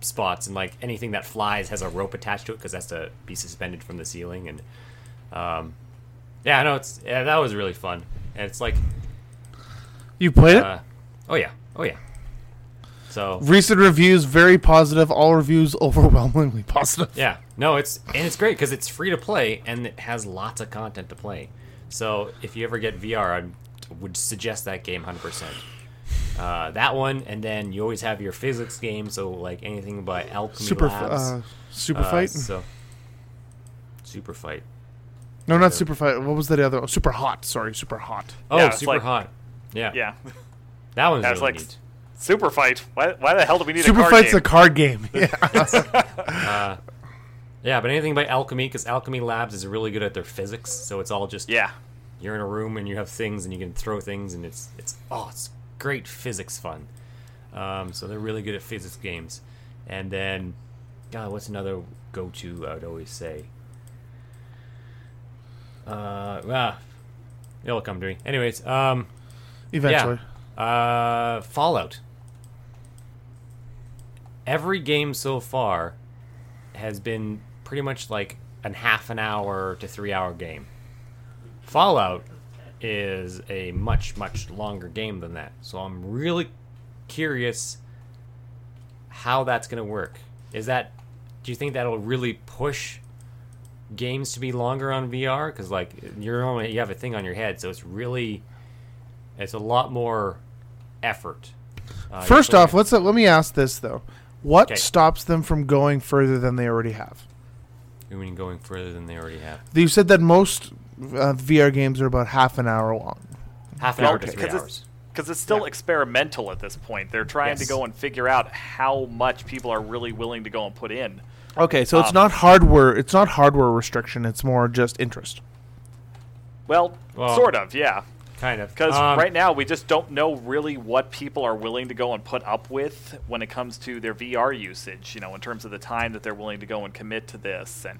spots and like anything that flies has a rope attached to it because that's to be suspended from the ceiling and um, yeah know it's yeah that was really fun and it's like You played it? Oh yeah oh yeah so Recent reviews very positive. All reviews [laughs] overwhelmingly positive. Yeah, no, it's and it's great because it's free to play and it has lots of content to play. So if you ever get VR, I would suggest that game hundred percent. Uh, that one, and then you always have your physics game. So like anything by Owlchemy Super, Labs. uh, super Uh, fight. So super fight. no, not super fight. What was that other? one? Super hot. Sorry, super hot. Oh, Yeah, super like- hot. Yeah, Yeah. That one's I was really like, neat. Super fight. Why, why the hell do we need Super a card fight's game? a card game. [laughs] Yeah. [laughs] Yeah, but anything by Owlchemy because Owlchemy Labs is really good at their physics. So it's all just yeah. you're in a room and you have things and you can throw things and it's it's oh it's great physics fun um, so they're really good at physics games and then god what's another go-to i would always say uh ah, it'll come to me anyways um Eventually. yeah uh fallout every game so far has been pretty much like an half an hour to three hour game. Fallout is a much much longer game than that. So I'm really curious how that's going to work. Is that do you think that'll really push games to be longer on VR cuz like you're only you have a thing on your head so it's really it's a lot more effort. Uh, First off, let's let me ask this though: What Okay. stops them from going further than they already have? you mean going further than they already have. You said that most uh, VR games are about half an hour long. Half an Well, hour to three because it's- hours. because it's still experimental at this point. They're trying to go and figure out how much people are really willing to go and put in. Okay, so it's Um, not hardware. It's not hardware restriction. It's more just interest. Well, Well- sort of, yeah. Kind of. Because Um, right now we just don't know really what people are willing to go and put up with when it comes to their VR usage. You know, in terms of the time that they're willing to go and commit to this, and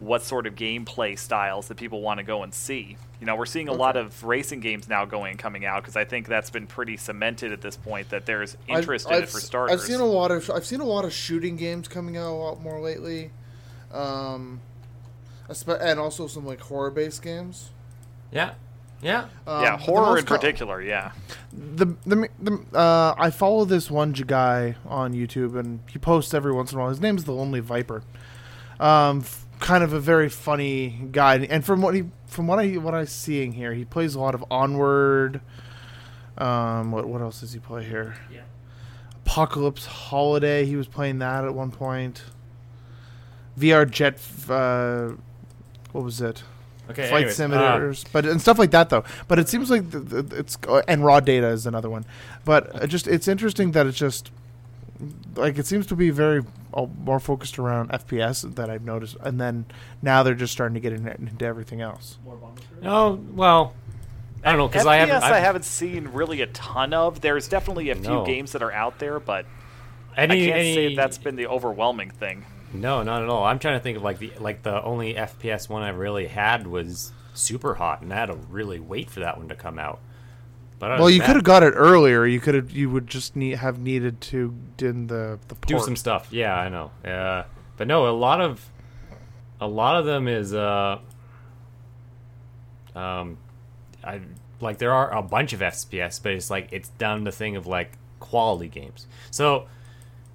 what sort of gameplay styles that people want to go and see. You know, we're seeing a lot of racing games now going and coming out because I think that's been pretty cemented at this point that there's interest in it for starters. I've seen a lot of I've seen a lot of shooting games coming out a lot more lately, um, and also some like horror based games. Yeah. Yeah. Um, yeah, horror most in co- particular. Yeah, the the, the uh, I follow this one guy on YouTube, and he posts every once in a while. His name's the Lonely Viper. Um, f- kind of a very funny guy, and from what he from what I what I'm seeing here, he plays a lot of Onward. Um, what what else does he play here? Yeah. Apocalypse Holiday. He was playing that at one point. VR Jet. Uh, what was it? Okay. flight anyways, uh, simulators, but and stuff like that though. But it seems like the, the, it's and raw data is another one. But it just it's interesting that it's just like it seems to be very uh, more focused around FPS that I've noticed, and then now they're just starting to get into, into everything else. More bomb material? no. Well, I don't know because I haven't. I I've- haven't seen really a ton of. There's definitely a few No. games that are out there, but Any, I can't any, say that's been the overwhelming thing. No, not at all. I'm trying to think of like the like the only FPS one I really had was Super Hot, and I had to really wait for that one to come out. But Well, you could have got it earlier. You could have you would just need have needed to in the the do some stuff. Yeah, I know. Yeah, but no, a lot of a lot of them is uh um I like there are a bunch of FPS, but it's like it's down to thing of like quality games. So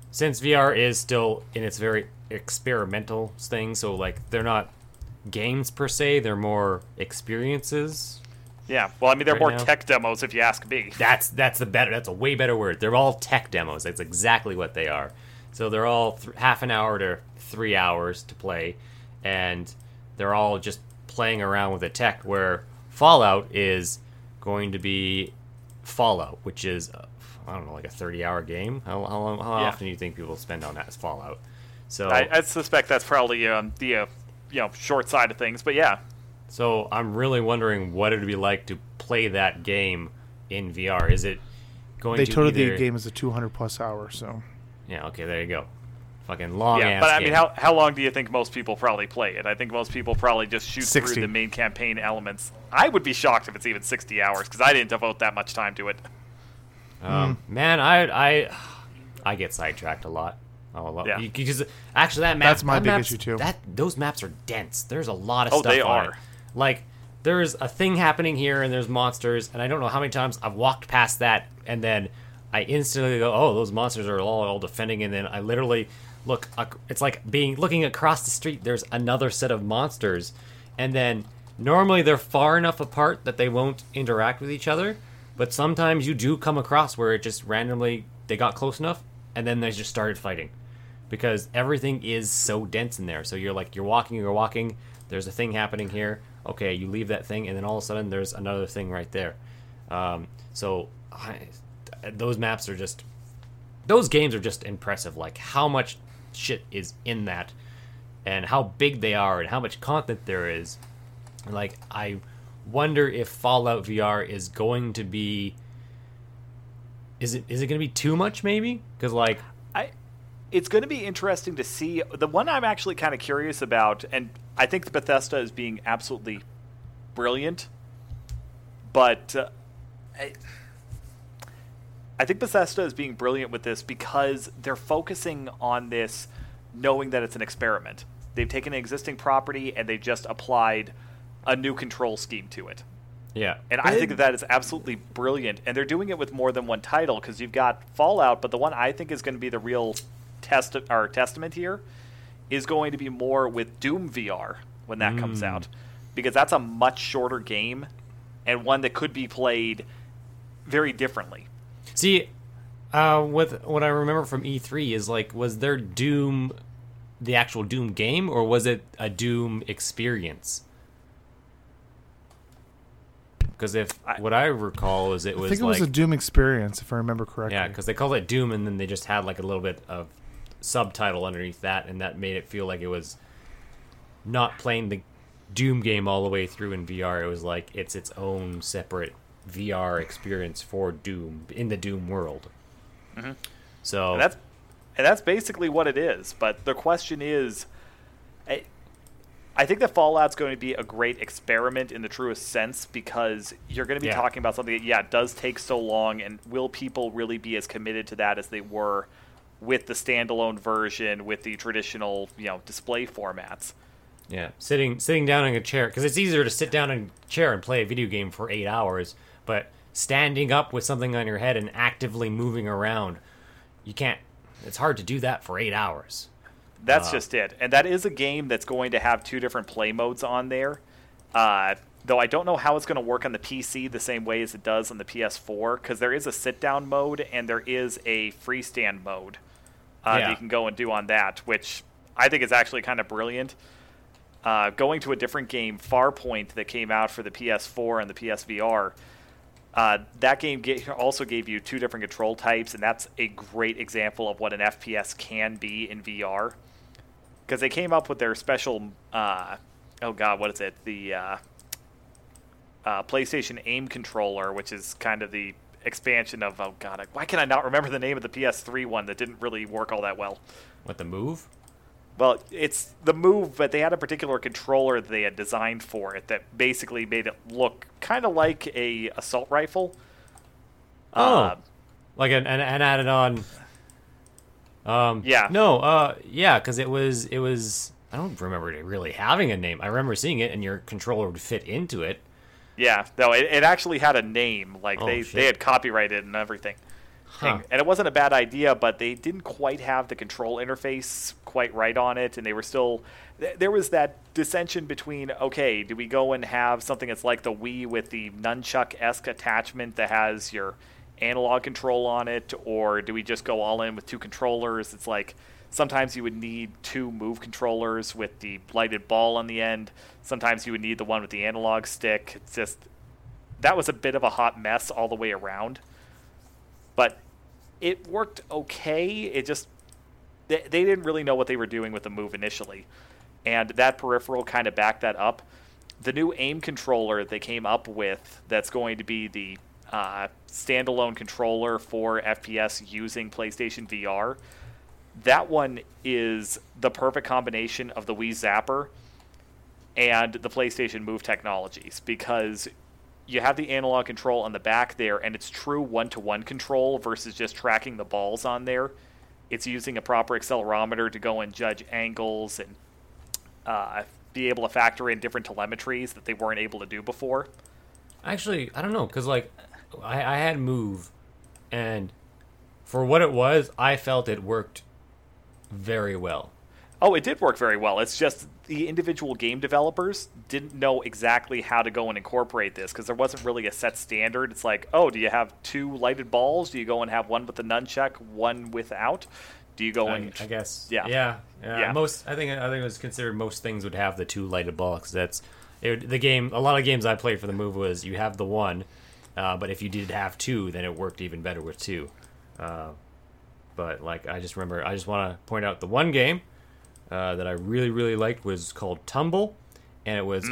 since VR is still in its very experimental things. so like they're not games per se, they're more experiences. Yeah, well, I mean, they're Right more now. tech demos, if you ask me. That's that's the better. That's a way better word. They're all tech demos. That's exactly what they are. So they're all th- half an hour to three hours to play, and they're all just playing around with the tech. Where Fallout is going to be Fallout, which is uh, I don't know, like a thirty-hour game. How, how long? How Yeah. often do you think people spend on that as Fallout? So I, I suspect that's probably um, the uh, you know short side of things, but yeah, So I'm really wondering what it would be like to play that game in VR. Is it going to be. They to told either... the game is a 200 plus hour. So Yeah, okay, there you go. Fucking long yeah. ass But I game. mean, how how long do you think most people probably play it? I think most people probably just shoot 60. through the main campaign elements. I would be shocked if it's even sixty hours because I didn't devote that much time to it. um, man, I I I get sidetracked a lot. Oh, a lot. Yeah. Because actually, that map That's my that big map's- issue, too. That those maps are dense. There's a lot of Oh, stuff they on it. are. Like there's a thing happening here, and there's monsters, and I don't know how many times I've walked past that, and then I instantly go, "Oh, those monsters are all, all defending," and then I literally look. It's like being looking across the street. There's another set of monsters, and then normally they're far enough apart that they won't interact with each other. But sometimes you do come across where it just randomly they got close enough, and then they just started fighting because everything is so dense in there. So you're like you're walking, you're walking. There's a thing happening here. Okay, you leave that thing, and then all of a sudden there's another thing right there. Um, so I, those maps are just those games are just impressive. Like how much shit is in that, and how big they are, and how much content there is. Like I wonder if Fallout VR is going to be. Is it is it going to be too much? Maybe because like it's going to be interesting to see. The one I'm actually kind of curious about, and I think Bethesda is being absolutely brilliant, but uh, I, I think Bethesda is being brilliant with this because they're focusing on this, knowing that it's an experiment. they've taken an existing property and they just applied a new control scheme to it. Yeah. And I think that that is absolutely brilliant. And they're doing it with more than one title because you've got Fallout, but the one I think is going to be the real test our testament here is going to be more with Doom VR when that comes out because that's a much shorter game and one that could be played very differently. See, uh, with what I remember from E3 is like, was there Doom, the actual Doom game, or was it a Doom experience? Because if I- what I recall is it I was I think it like was a Doom experience, if I remember correctly. yeah, because they called it Doom, and then they just had like a little bit of subtitle underneath that, and that made it feel like it was not playing the Doom game all the way through in VR. It was like it's its own separate VR experience for Doom in the Doom world. Mm-hmm. So And that's and that's basically what it is. But the question is, I, I think that Fallout's going to be a great experiment in the truest sense because you're going to be Yeah. talking about something that yeah does take so long, and will people really be as committed to that as they were with the standalone version with the traditional you know display formats? Yeah, sitting sitting down in a chair because it's easier to sit down in a chair and play a video game for eight hours, but standing up with something on your head and actively moving around, you can't. It's hard to do that for eight hours. That's Uh, just it. And that is a game that's going to have two different play modes on there. Uh, though I don't know how it's going to work on the PC the same way as it does on the PS4, because there is a sit down mode and there is a freestand mode uh, that you can go and do on that, which I think is actually kind of brilliant. Uh, going to a different game, Farpoint, that came out for the PS4 and the PSVR. Uh, that game ga- also gave you two different control types, and that's a great example of what an FPS can be in VR. Because they came up with their special, uh, oh god, what is it? The uh, uh, PlayStation Aim controller, which is kind of the expansion of, oh god, why can I not remember the name of the PS3 one that didn't really work all that well? What the move? Well, it's the move, but they had a particular controller that they had designed for it that basically made it look kind of like a assault rifle. Oh, Uh, like an, and, and added on. Um, Yeah. No. Uh, yeah, because it was it was. I don't remember it really having a name. I remember seeing it, and your controller would fit into it. Yeah, no, it, it actually had a name. Like Oh, they, shit. they had copyrighted it and everything. Huh. And, and it wasn't a bad idea, but they didn't quite have the control interface quite right on it, and they were still. th- There was that dissension between okay, do we go and have something that's like the Wii with the nunchuck esque attachment that has your analog control on it, or do we just go all in with two controllers? It's like sometimes you would need two move controllers with the lighted ball on the end. Sometimes you would need the one with the analog stick. It's just that was a bit of a hot mess all the way around but it worked okay. It just they, they didn't really know what they were doing with the move initially, and that peripheral kind of backed that up. The new aim controller they came up with that's going to be the uh, standalone controller for FPS using PlayStation VR. That one is the perfect combination of the Wii Zapper and the PlayStation Move technologies because you have the analog control on the back there, and it's true one to one control versus just tracking the balls on there. It's using a proper accelerometer to go and judge angles and uh, be able to factor in different telemetries that they weren't able to do before. Actually, I don't know, because like I, I had move, and for what it was, I felt it worked very well. Oh, it did work very well. It's just the individual game developers didn't know exactly how to go and incorporate this because there wasn't really a set standard. It's like, oh, do you have two lighted balls? Do you go and have one with the nunchuck, one without? Do you go I, and I guess. Yeah. yeah, yeah. Yeah. Most, I think, I think it was considered most things would have the two lighted balls. That's it, would- the game. A lot of games I played for the move was you have the one, uh, but if you did have two, then it worked even better with two. Uh, but like, I just remember, I just want to point out the one game uh, that I really, really liked was called Tumble, and it was,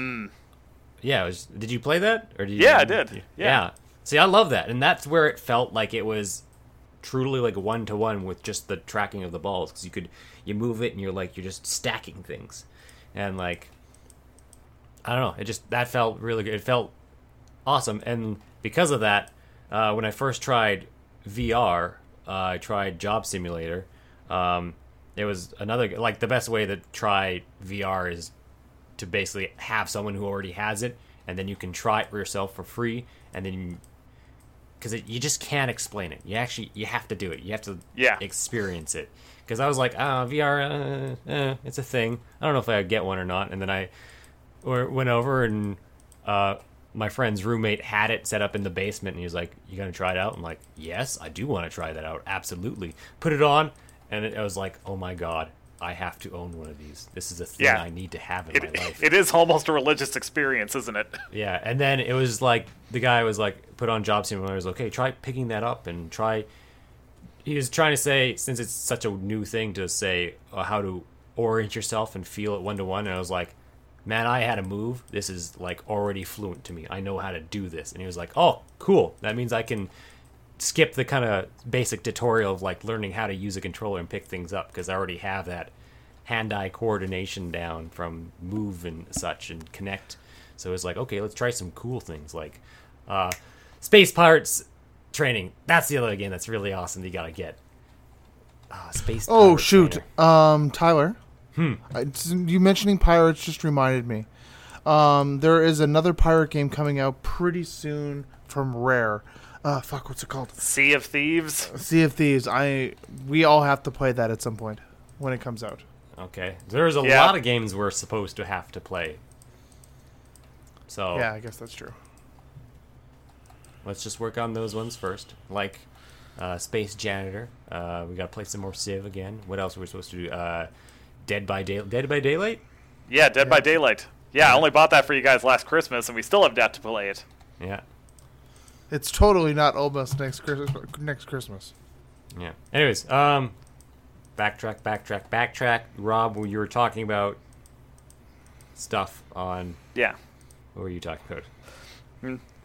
yeah, it was. Did you play that or did you? Mm. Yeah, I did. Yeah. See, I love that, and that's where it felt like it was truly like one to one with just the tracking of the balls because you could you move it and you're like you're just stacking things, and like I don't know, it just that felt really good. It felt awesome, and because of that, uh, when I first tried VR, I tried Job Simulator. Um, there was another like the best way to try VR is to basically have someone who already has it, and then you can try it for yourself for free, and then because you just can't explain it. You actually you have to do it. You have to Yeah. experience it. Because I was like, ah, VR, uh, eh, it's a thing. I don't know if I get one or not. And then I or went over and uh, my friend's roommate had it set up in the basement, and he was like, "You gonna try it out?" I'm like, "Yes, I do want to try that out. Absolutely." Put it on, and it, I was like, "Oh my god." I have to own one of these. This is a thing Yeah. I need to have in It, my life. it is almost a religious experience, isn't it? [laughs] Yeah, and then it was like the guy was like put on job simulator. Was okay, try picking that up and try. He was trying to say since it's such a new thing to say uh, how to orient yourself and feel it one to one. And I was like, man, I had a move. This is like already fluent to me. I know how to do this. And he was like, oh, cool. That means I can skip the kind of basic tutorial of like learning how to use a controller and pick things up because I already have that hand-eye coordination down from move and such and connect. So it's like, okay, let's try some cool things like uh, space pirates training. That's the other game that's really awesome. That you gotta get. Uh, space. Oh shoot, trainer. um, Tyler. Hmm. You mentioning pirates just reminded me. Um, there is another pirate game coming out pretty soon from Rare. Uh, fuck, what's it called? Sea of Thieves. Sea of Thieves. I we all have to play that at some point when it comes out. Okay, there's a Yeah. lot of games we're supposed to have to play. So Yeah, I guess that's true. let's just work on those ones first. Like uh, Space Janitor. Uh, we gotta play some more Civ again. What else are we supposed to do? Dead by Day. Dead by Daylight. Yeah, Dead by Daylight. Yeah, I only bought that for you guys last Christmas, and we still have yet to play it. Yeah. It's totally not almost next Christmas. Next Christmas. Yeah. Anyways, um, backtrack, backtrack, backtrack. Rob, you were talking about stuff on, Yeah. what were you talking about?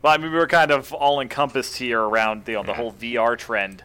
Well, I mean, we were kind of all encompassed here around the, the Yeah. whole VR trend.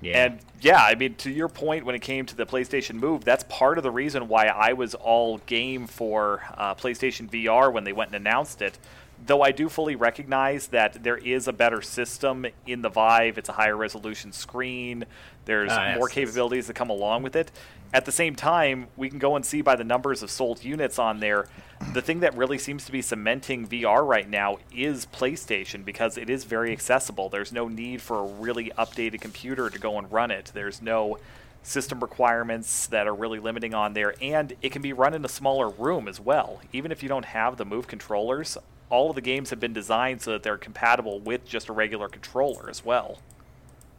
Yeah. And yeah, I mean, to your point, when it came to the PlayStation Move, that's part of the reason why I was all game for uh, PlayStation VR when they went and announced it. Though I do fully recognize that there is a better system in the Vive, it's a higher resolution screen, there's Ah, yes, more yes. capabilities that come along with it. At the same time, we can go and see by the numbers of sold units on there. The thing that really seems to be cementing VR right now is PlayStation because it is very accessible. There's no need for a really updated computer to go and run it. There's no system requirements that are really limiting on there, and it can be run in a smaller room as well. Even if you don't have the Move controllers, all of the games have been designed so that they're compatible with just a regular controller as well.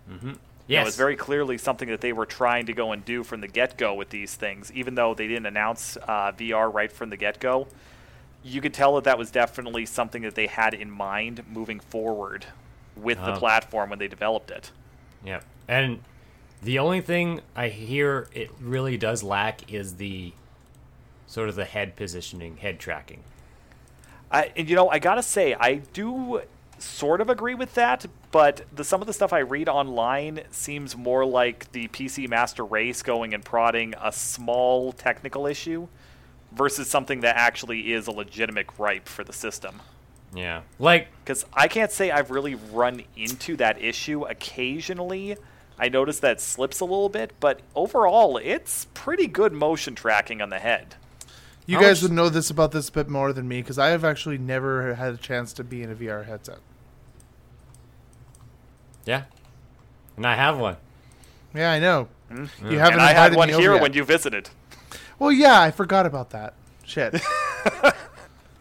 You know, yes. it's very clearly something that they were trying to go and do from the get go with these things, even though they didn't announce uh, VR right from the get go. You could tell that that was definitely something that they had in mind moving forward with the Uh-huh. platform when they developed it. Yeah. And the only thing I hear it really does lack is the sort of the head positioning, head tracking. I, and you know, I gotta say, I do sort of agree with that, but the some of the stuff I read online seems more like the PC Master Race going and prodding a small technical issue versus something that actually is a legitimate gripe for the system. Yeah. Like Because I can't say I've really run into that issue. Occasionally, I notice that slips a little bit, but overall, it's pretty good motion tracking on the head. You How guys would know this about this a bit more than me because I have actually never had a chance to be in a VR headset. yeah. And I have one. Yeah, I know. You haven't Hmm? and I had one here yet. when you visited. Well, yeah, I forgot about that. Shit. [laughs]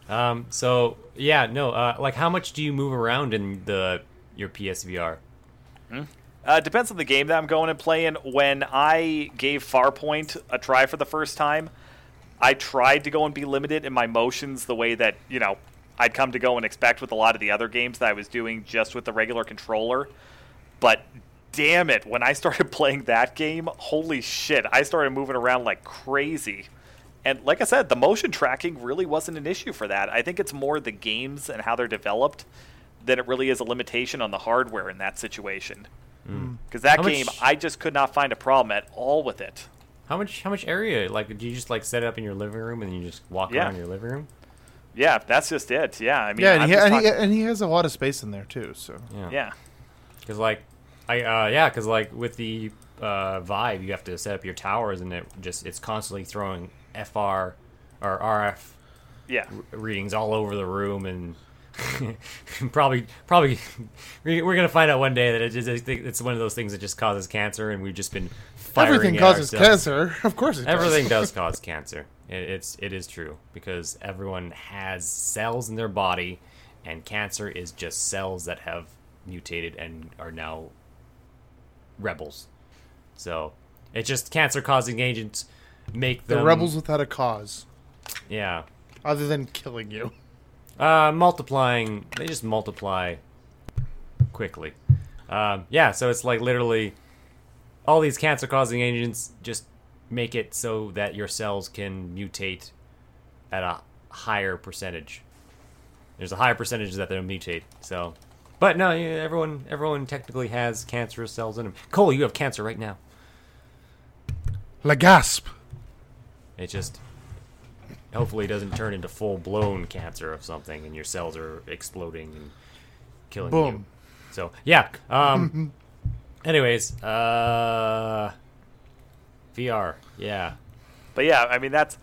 Um so yeah, no, uh like how much do you move around in the your PSVR? Uh, depends on the game that I'm going and playing. When I gave Farpoint a try for the first time, I tried to go and be limited in my motions the way that, you know, I'd come to go and expect with a lot of the other games that I was doing just with the regular controller. But damn it, when I [laughs] started playing that game, holy shit, I started moving around like crazy. And like I said, the motion tracking really wasn't an issue for that. I think it's more the games and how they're developed than it really is a limitation on the hardware in that situation. Mm. Because that How much- game, I just could not find a problem at all with it. How much how much area? Like do you just like set it up in your living room and then you just walk Yeah. around your living room? Yeah, that's just it. Yeah, I mean, yeah, and he, just and, he, and he has a lot of space in there too. So Yeah. yeah, Cuz like I uh yeah, cuz like with the uh, Vive, you have to set up your towers, and it just it's constantly throwing FR or RF Yeah. readings all over the room, and [laughs] probably probably [laughs] we- we're gonna find out one day that it just, it's one of those things that just causes cancer, and we've just been firing Everything causes cancer. [laughs] Of course it does. Everything [laughs] does cause cancer. It, it's it is true because everyone has cells in their body, and cancer is just cells that have mutated and are now rebels. So it's just cancer-causing agents make The rebels without a cause, Yeah, other than killing you. uh, multiplying. They just multiply quickly. Um, yeah, so it's like literally all these cancer-causing agents just make it so that your cells can mutate at a higher percentage. There's a higher percentage that they'll mutate. So, but no, everyone everyone technically has cancerous cells in them. Cole, you have cancer right now. La gasp. It just hopefully doesn't turn into full blown cancer of something, and your cells are exploding and killing you. Boom. So yeah. Um. [laughs] anyways, uh, VR. Yeah. But yeah, I mean that's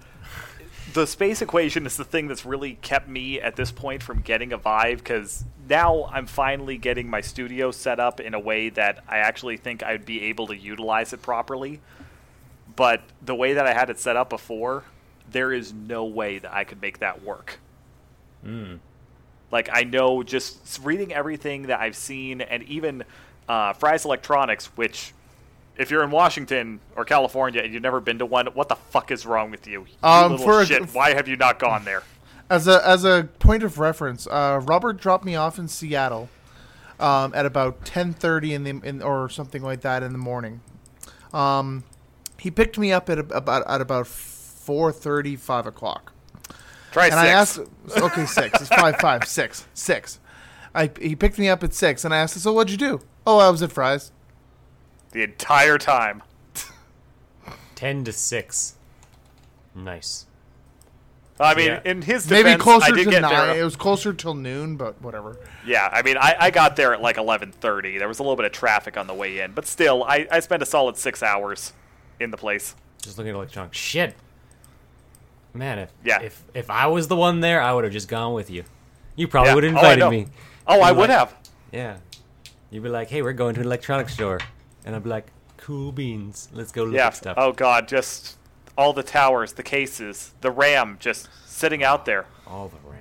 the space equation is the thing that's really kept me at this point from getting a Vive because now I'm finally getting my studio set up in a way that I actually think I'd be able to utilize it properly. But the way that I had it set up before, there is no way that I could make that work. Like I know just reading everything that I've seen, and even uh, Fry's Electronics, which if you're in Washington or California and you've never been to one, what the fuck is wrong with you? You Um, little for a- shit. Why have you not gone there? As a as a point of reference, uh, Robert dropped me off in Seattle um, at about ten thirty in the in, or something like that in the morning. Um, he picked me up at about at about four thirty five o'clock. Try and six. I asked, okay, six. It's five, five, six, six. I he picked me up at six, and I asked, him, so what'd you do? Oh, I was at Fry's. the entire time. [laughs] Ten to six. Nice. I mean, Yeah. in his defense, Maybe I closer did to get nine. there. It was closer till noon, but whatever. Yeah, I mean, I, I got there at like 11:30. There was a little bit of traffic on the way in, but still, I, I spent a solid six hours in the place. Just looking at electronics. Shit. Man, if Yeah. if if I was the one there, I would have just gone with you. You probably Yeah. would have Oh, invited know. me. Oh, I like- have. Yeah. You'd be like, "Hey, we're going to an electronics store," and I'd be like, "Cool beans. Let's go look Yeah. at stuff." Oh God, just all the towers, the cases, the RAM, just sitting out there. All the RAM.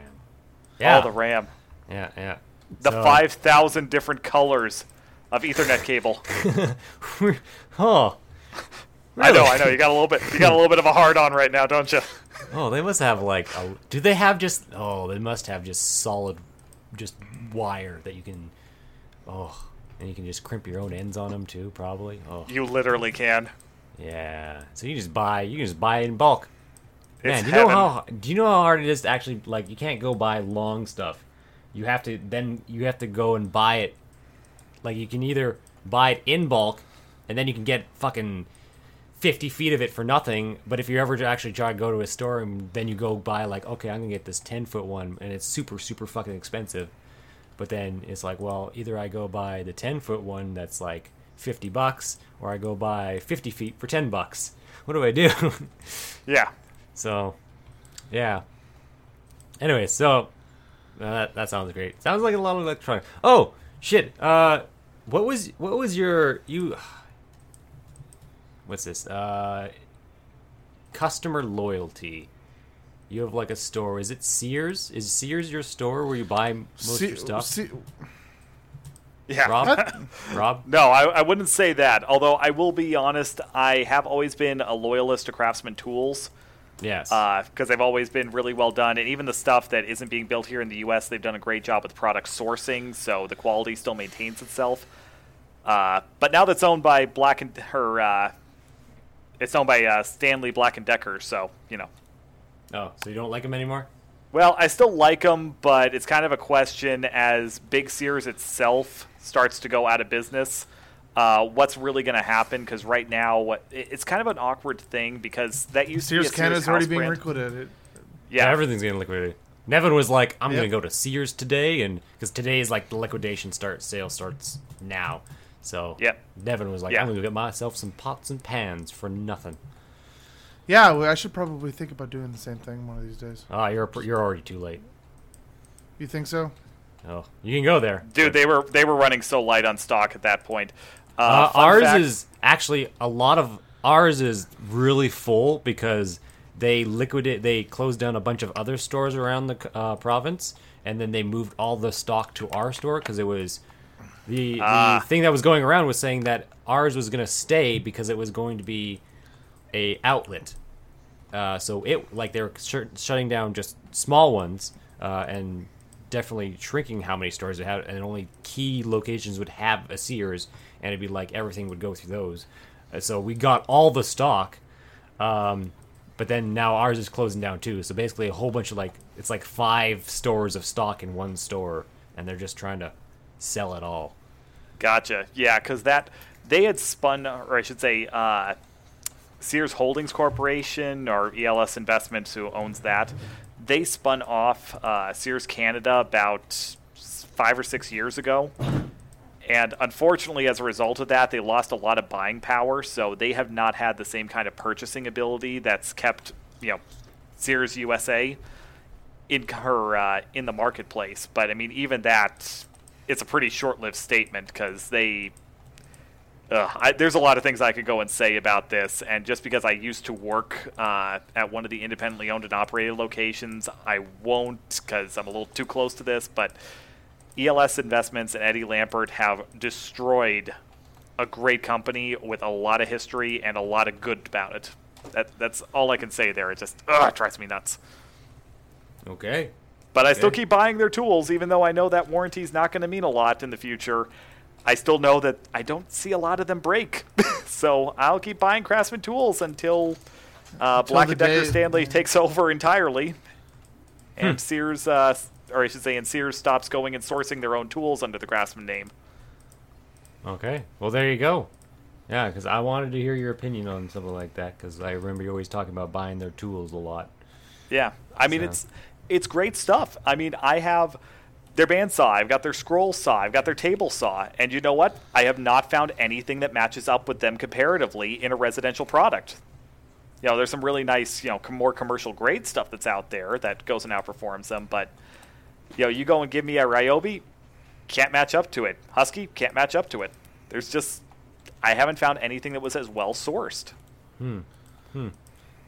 Yeah. All the RAM, Yeah, yeah. the So- 5,000 different colors of Ethernet cable. [laughs] oh. I know, I know. You got a little bit. You got a little bit of a hard on right now, don't you? Oh, they must have like a. Do they have just? Oh, they must have just solid, just wire that you can. Oh, and you can just crimp your own ends on them too, probably. Oh, You literally can. yeah. So you just buy. You can just buy it in bulk. Man, It's do you know how? Do you know how hard it is to actually like? You can't go buy long stuff. You have to then you have to go and buy it. Like you can either buy it in bulk, and then you can get fucking 50 feet of it for nothing. But if you ever to actually try to go to a store and then you go buy like, okay, I'm gonna get this 10 foot one, and it's super super fucking expensive. But then it's like, well, either I go buy the 10 foot one that's like 50 bucks, or I go buy 50 feet for 10 bucks. [laughs] What do I do? [laughs] Yeah. So, yeah. Anyway, so uh, that that sounds great. Sounds like a lot of electronic. Oh shit! Uh, what was what was your you? What's this? Uh, customer loyalty. You have like a store. Is it Sears? Is Sears your store where you buy most of your stuff? see- Yeah. Rob, [laughs] Rob. No, I, I wouldn't say that. Although I will be honest, I have always been a loyalist to Craftsman Tools Yes. because they've always been really well done, and even the stuff that isn't being built here in the U.S., they've done a great job with product sourcing, so the quality still maintains itself. Uh, but now that's owned by Black and her, uh, it's owned by uh, Stanley Black and Decker, so you know. oh, so you don't like them anymore? Well, I still like them, but it's kind of a question as Big Sears itself starts to go out of business. Uh, what's really going to happen? Because right now, what it's kind of an awkward thing because that used to Sears be a Canada's Sears already being brand. liquidated. Yeah, everything's getting liquidated. Nevin was like, "I'm Yep. gonna go to Sears today," and because today is like the liquidation start sale starts now, So Yep. Devin was like, Yeah. I'm gonna get myself some pots and pans for nothing. Yeah, well, I should probably think about doing the same thing one of these days. Ah, you're you're already too late. You think so? Oh, you can go there, Dude, but- they were they were running so light on stock at that point. Uh, Uh, ours fact- is actually a lot of ours is really full because they liquidate they closed down a bunch of other stores around the uh, province and then they moved all the stock to our store because it was the Ah. the thing that was going around was saying that ours was going to stay because it was going to be a outlet. Uh, so it like they were shut shutting down just small ones uh, and definitely shrinking how many stores it had, and only key locations would have a Sears, and it'd be like everything would go through those. Uh, so we got all the stock, um, but then now ours is closing down too. So basically, a whole bunch of like it's like five stores of stock in one store, and they're just trying to sell it all. Gotcha. Yeah, because that they had spun, or I should say, uh, Sears Holdings Corporation or ELS Investments, who owns that. They spun off uh, Sears Canada about five or six years ago, and unfortunately, as a result of that, they lost a lot of buying power. So they have not had the same kind of purchasing ability that's kept, you know, Sears USA in her uh, in the marketplace. But I mean, even that, it's a pretty short-lived statement because they. Uh, I, there's a lot of things I could go and say about this, and just because I used to work uh, at one of the independently owned and operated locations, I won't because I'm a little too close to this. But ELS Investments and Eddie Lampert have destroyed a great company with a lot of history and a lot of good about it. That, that's all I can say there. It just ugh, drives me nuts. Okay. But I still keep buying their tools, even though I know that warranty is not going to mean a lot in the future. I still know that I don't see a lot of them break. [laughs] so I'll keep buying Craftsman tools until uh, Black and Decker day- Stanley takes [laughs] over entirely, Hmm. and Sears, uh, or I should say, and Sears stops going and sourcing their own tools under the Craftsman name. Okay. Well, there you go. Yeah, because I wanted to hear your opinion on something like that because I remember you always talking about buying their tools a lot. Yeah, I mean So- it's it's great stuff. I mean I have their bandsaw, I've got their scroll saw, I've got their table saw, and you know what? I have not found anything that matches up with them comparatively in a residential product. You know, there's some really nice, you know, more commercial grade stuff that's out there that goes and outperforms them, but you know, you go and give me a Ryobi, can't match up to it. Husky can't match up to it. There's just I haven't found anything that was as well sourced. Hmm. Hmm.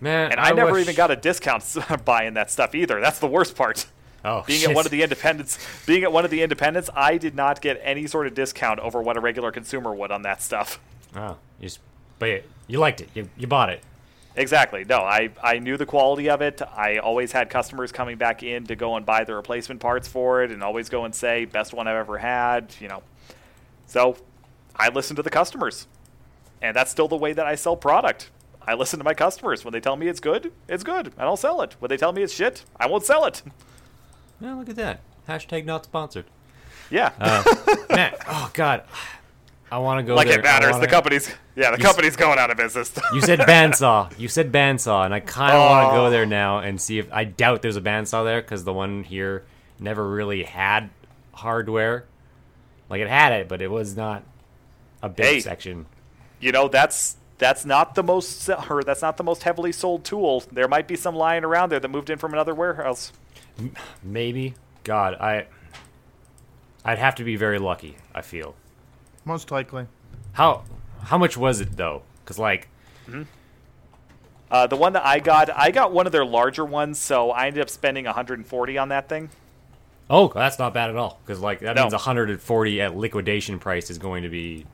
Man, And I, never wish- even got a discount [laughs] buying that stuff either. That's the worst part. Oh, [laughs] being shit. at one of the independents, being at one of the independents, I did not get any sort of discount over what a regular consumer would on that stuff. Oh, you just, but you, you liked it. You, you bought it. Exactly. No, I, I knew the quality of it. I always had customers coming back in to go and buy the replacement parts for it and always go and say, best one I've ever had, you know. So I listen to the customers. And that's still the way that I sell product. I listen to my customers. When they tell me it's good, it's good. and I'll sell it. When they tell me it's shit, I won't sell it. Yeah, look at that. Hashtag not sponsored. Yeah. Uh, [laughs] Man, oh god, I want to go like there. it matters. wanna- The company's yeah, the You s- company's going out of business. [laughs] You said bandsaw. You said bandsaw, and I kind of want to Oh. go there now and see if I doubt there's a bandsaw there because the one here never really had hardware. Like it had it, but it was not a big Hey. section. you know that's that's not the most or that's not the most heavily sold tool. There might be some lying around there that moved in from another warehouse. Maybe. God, I. I'd have to be very lucky. I feel. Most likely. How how much was it though? Because like Uh, the one that I got, I got one of their larger ones, so I ended up spending 140 on that thing. Oh, that's not bad at all. Because like that No. means 140 at liquidation price is going to be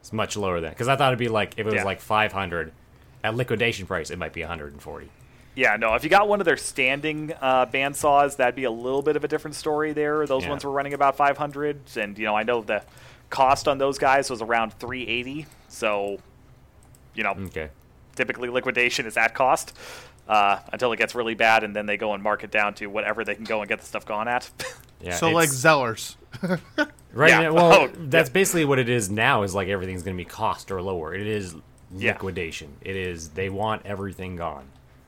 it's much lower than. Because I thought it'd be like if it was Yeah. like 500 at liquidation price, it might be 140. Yeah, no, if you got one of their standing uh, bandsaws, that'd be a little bit of a different story there. Those Yeah. ones were running about 500, and you know I know the cost on those guys was around 380. So, you know, Okay. typically liquidation is at cost uh, until it gets really bad, and then they go and mark it down to whatever they can go and get the stuff gone at. [laughs] Yeah. so like Zellers. [laughs] right. Yeah. now- Well, Oh, that's yeah. basically what it is now. Is like everything's going to be cost or lower. It is Yeah. liquidation. It is they want everything gone.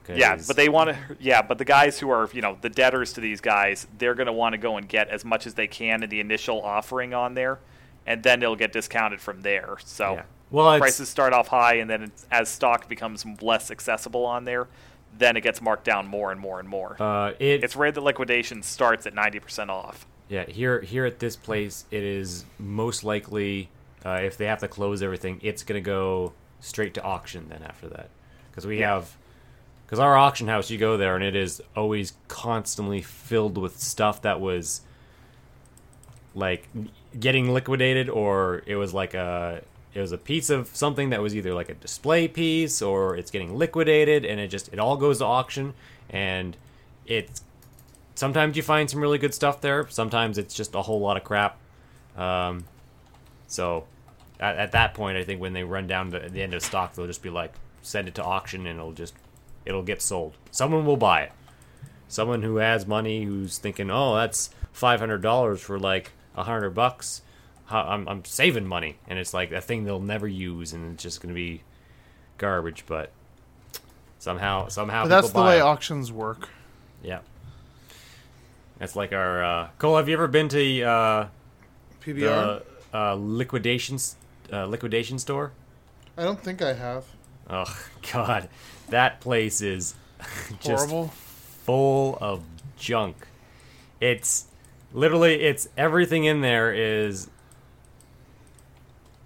Yeah, 'Cause- but they want to. Yeah, but the guys who are, you know, the debtors to these guys, they're going to want to go and get as much as they can in the initial offering on there, and then it'll get discounted from there. So Yeah. Well, prices start off high, and then it's, as stock becomes less accessible on there, then it gets marked down more and more and more. uh, it, it's rare that liquidation starts at ninety percent off. Yeah, here here at this place, it is most likely uh, if they have to close everything, it's gonna go straight to auction. Then after that, because we Yeah. have because our auction house, you go there and it is always constantly filled with stuff that was like getting liquidated, or it was like a it was a piece of something that was either like a display piece or it's getting liquidated, and it just it all goes to auction, and it's sometimes you find some really good stuff there. Sometimes it's just a whole lot of crap. Um, so at, at that point, I think when they run down to the end of stock, they'll just be like, send it to auction, and it'll just it'll get sold. Someone will buy it. Someone who has money, who's thinking, oh, that's five hundred dollars for like a hundred bucks. I'm I'm saving money, and it's like a thing they'll never use, and it's just gonna be garbage. But somehow somehow But that's the way it. auctions work. Yeah. That's like our uh Cole, have you ever been to uh PBR. the uh liquidation uh, liquidation store? I don't think I have. Oh god. That place is [laughs] just Horrible. full of junk. It's literally it's everything in there is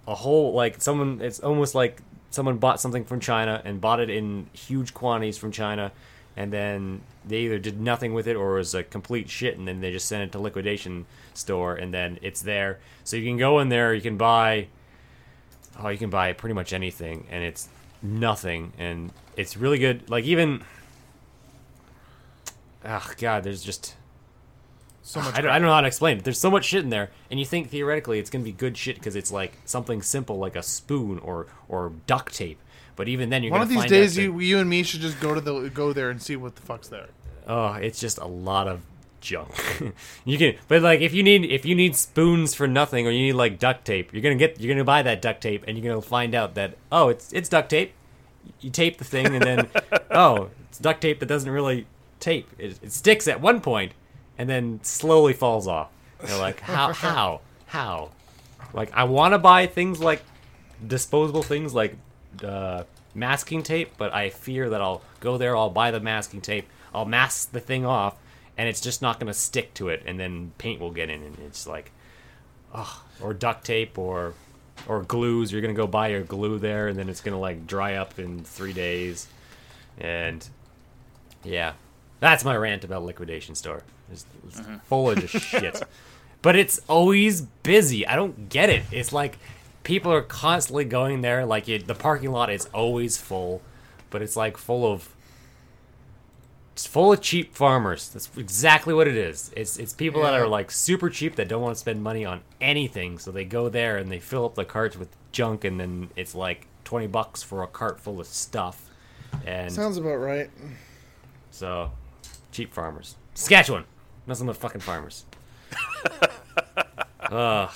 a whole like someone it's almost like someone bought something from China and bought it in huge quantities from China and then they either did nothing with it or it was a complete shit and then they just sent it to liquidation store and then it's there. So you can go in there, you can buy oh you can buy pretty much anything and it's nothing and it's really good like even oh god there's just So much. I don't, I don't know how to explain it. There's so much shit in there, and you think theoretically it's gonna be good shit because it's like something simple like a spoon or or duct tape. But even then, you're One of these find days, that- you you and me should just go to the go there and see what the fuck's there. oh, it's just a lot of junk. [laughs] you can, but like if you need if you need spoons for nothing or you need like duct tape, you're gonna get you're gonna buy that duct tape, and you're gonna find out that oh, it's it's duct tape. You tape the thing, and then [laughs] oh, it's duct tape that doesn't really tape. It, it sticks at one point, and then slowly falls off. You're like, [laughs] how how how? Like I want to buy things like disposable things like uh, masking tape, but I fear that I'll go there, I'll buy the masking tape, I'll mask the thing off, and it's just not going to stick to it, and then paint will get in, and it's like, oh, or duct tape, or or glues. You're gonna go buy your glue there, and then it's gonna like dry up in three days, and yeah, that's my rant about liquidation store. It's, it's mm-hmm. full of just [laughs] shit. But it's always busy. I don't get it. It's like people are constantly going there. Like it, the parking lot is always full, but it's like full of it's full of cheap farmers. That's exactly what it is. It's it's people that are like super cheap that don't want to spend money on anything, so they go there and they fill up the carts with junk, and then it's like twenty bucks for a cart full of stuff. And Sounds about right. so, cheap farmers. Saskatchewan. Nothing but fucking farmers. [laughs] uh,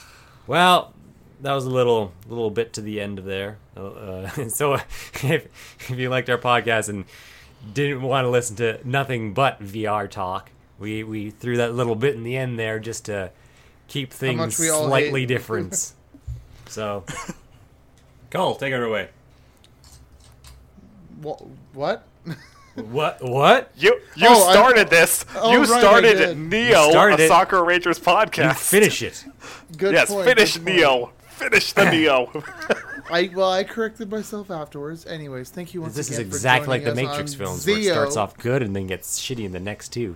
well, that was a little little bit to the end of there. Uh, Uh, [laughs] so, [laughs] if, if you liked our podcast and didn't want to listen to nothing but VR talk, we, we threw that little bit in the end there just to keep things slightly different. so, Cole, take it away. Wha- What? What? What? You you Oh, I- started this. Oh, you right, started. Neo, You started a it. Sakura Rangers podcast. You finish it. Good yes, point, finish good point. Neo. Finish the Neo. [laughs] [laughs] I well, I corrected myself afterwards. Anyways, thank you once This is again. for exactly like the Matrix on films, where it starts off good and then gets shitty in the next two.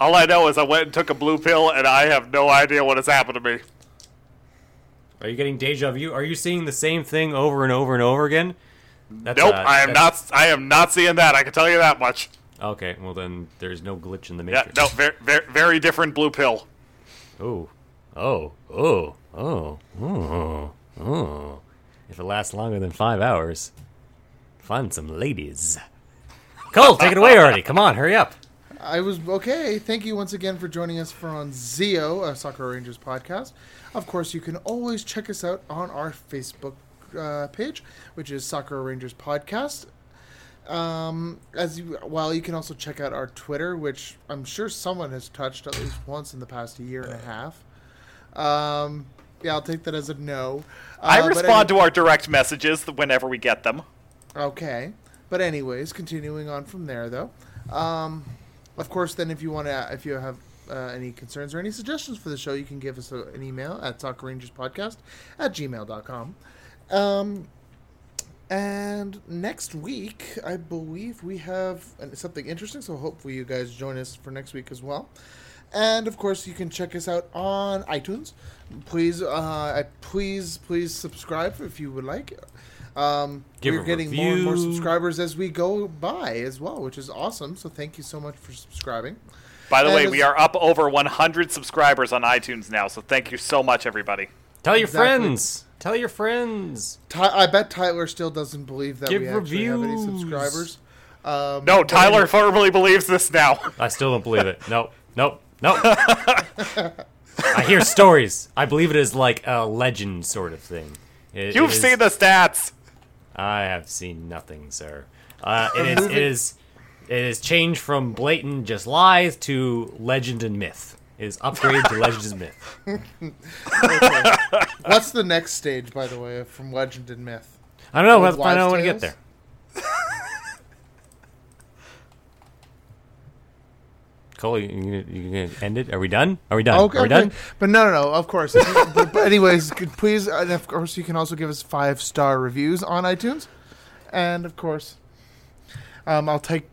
All I know is I went and took a blue pill, and I have no idea what has happened to me. Are you getting deja vu? Are you seeing the same thing over and over and over again? That's, Nope, uh, I am not. I am not seeing that. I can tell you that much. Okay, well then there's no glitch in the matrix. Yeah, no, very, very, very different blue pill. Oh, oh, oh, oh, oh, oh. If it lasts longer than five hours, find some ladies. Cole, take it away already. Come on, hurry up. I was okay. Thank you once again for joining us for on Zeo, a Sakura Rangers podcast. Of course, you can always check us out on our Facebook uh, page, which is Sakura Rangers Podcast. Um, as you, well, you can also check out our Twitter, which I'm sure someone has touched at least once in the past year and a half. Um, Yeah, I'll take that as a no. I Uh, but respond any- to our direct messages whenever we get them. Okay, but anyways, continuing on from there though. Um, of course, then if you want to, if you have uh, any concerns or any suggestions for the show, you can give us a, an email at sakurarangerspodcast at gmail.com. Um, and next week, I believe we have uh, something interesting, so hopefully you guys join us for next week as well. And of course, you can check us out on iTunes. Please, uh, please, please subscribe if you would like. Um, Give we're a getting more and more subscribers as we go by as well, which is awesome. So thank you so much for subscribing. By the And way, we are up over 100 subscribers on iTunes now, so thank you so much, everybody. Tell your Exactly. friends. Tell your friends. Ty- I bet Tyler still doesn't believe that Give we actually have any subscribers. Um, No, Tyler anyway- firmly believes this now. I still don't believe it. Nope. Nope. Nope. I hear stories. I believe it is like a legend sort of thing. It- You've it is- seen the stats. I have seen nothing, sir. Uh, it is. It is. It is changed from blatant just lies to legend and myth. Is upgraded to legend and myth. Okay. What's the next stage, by the way, from legend and myth? I don't know. But I don't want to get there. Cole, you, you, you gonna end it? Are we done? Are we done? Okay, Are we done? But no, no, no. Of course. but, but anyways, [laughs] could please, and of course, you can also give us five star reviews on iTunes, and of course, um, I'll take.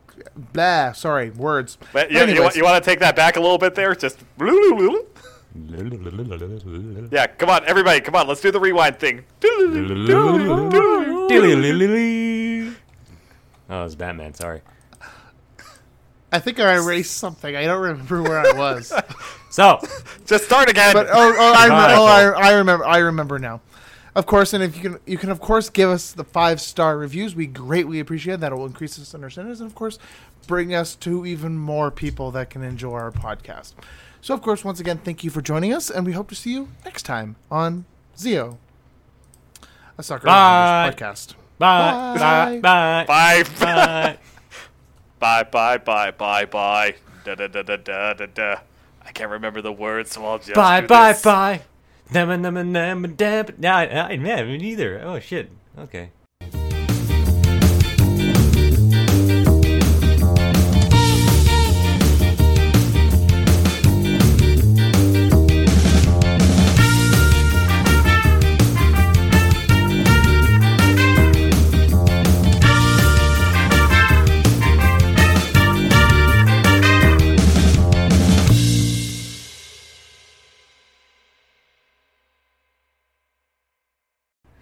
Blah. Sorry, words. But you, you, you want to take that back a little bit there? Just. [laughs] Yeah, come on, everybody, come on, let's do the rewind thing. [laughs] Oh, it's Batman. Sorry. I think I erased something. I don't remember where I was. [laughs] So, Just start again. But oh, oh, I, remember, oh I, I remember. I remember now. Of course, and if you can, you can of course give us the five star reviews. We greatly appreciate that. It will increase us in our standards, and of course, bring us to even more people that can enjoy our podcast. So, of course, once again, thank you for joining us, and we hope to see you next time on ZEO, a Sakura Bye. Rangers podcast. bye, bye, bye, bye. bye. [laughs] bye, bye, bye, bye, bye. Da, da, da, da, da, da, da. I can't remember the words, so I'll just Bye, do bye, this. bye. Yeah, I, I, yeah, me neither. Oh, shit. Okay.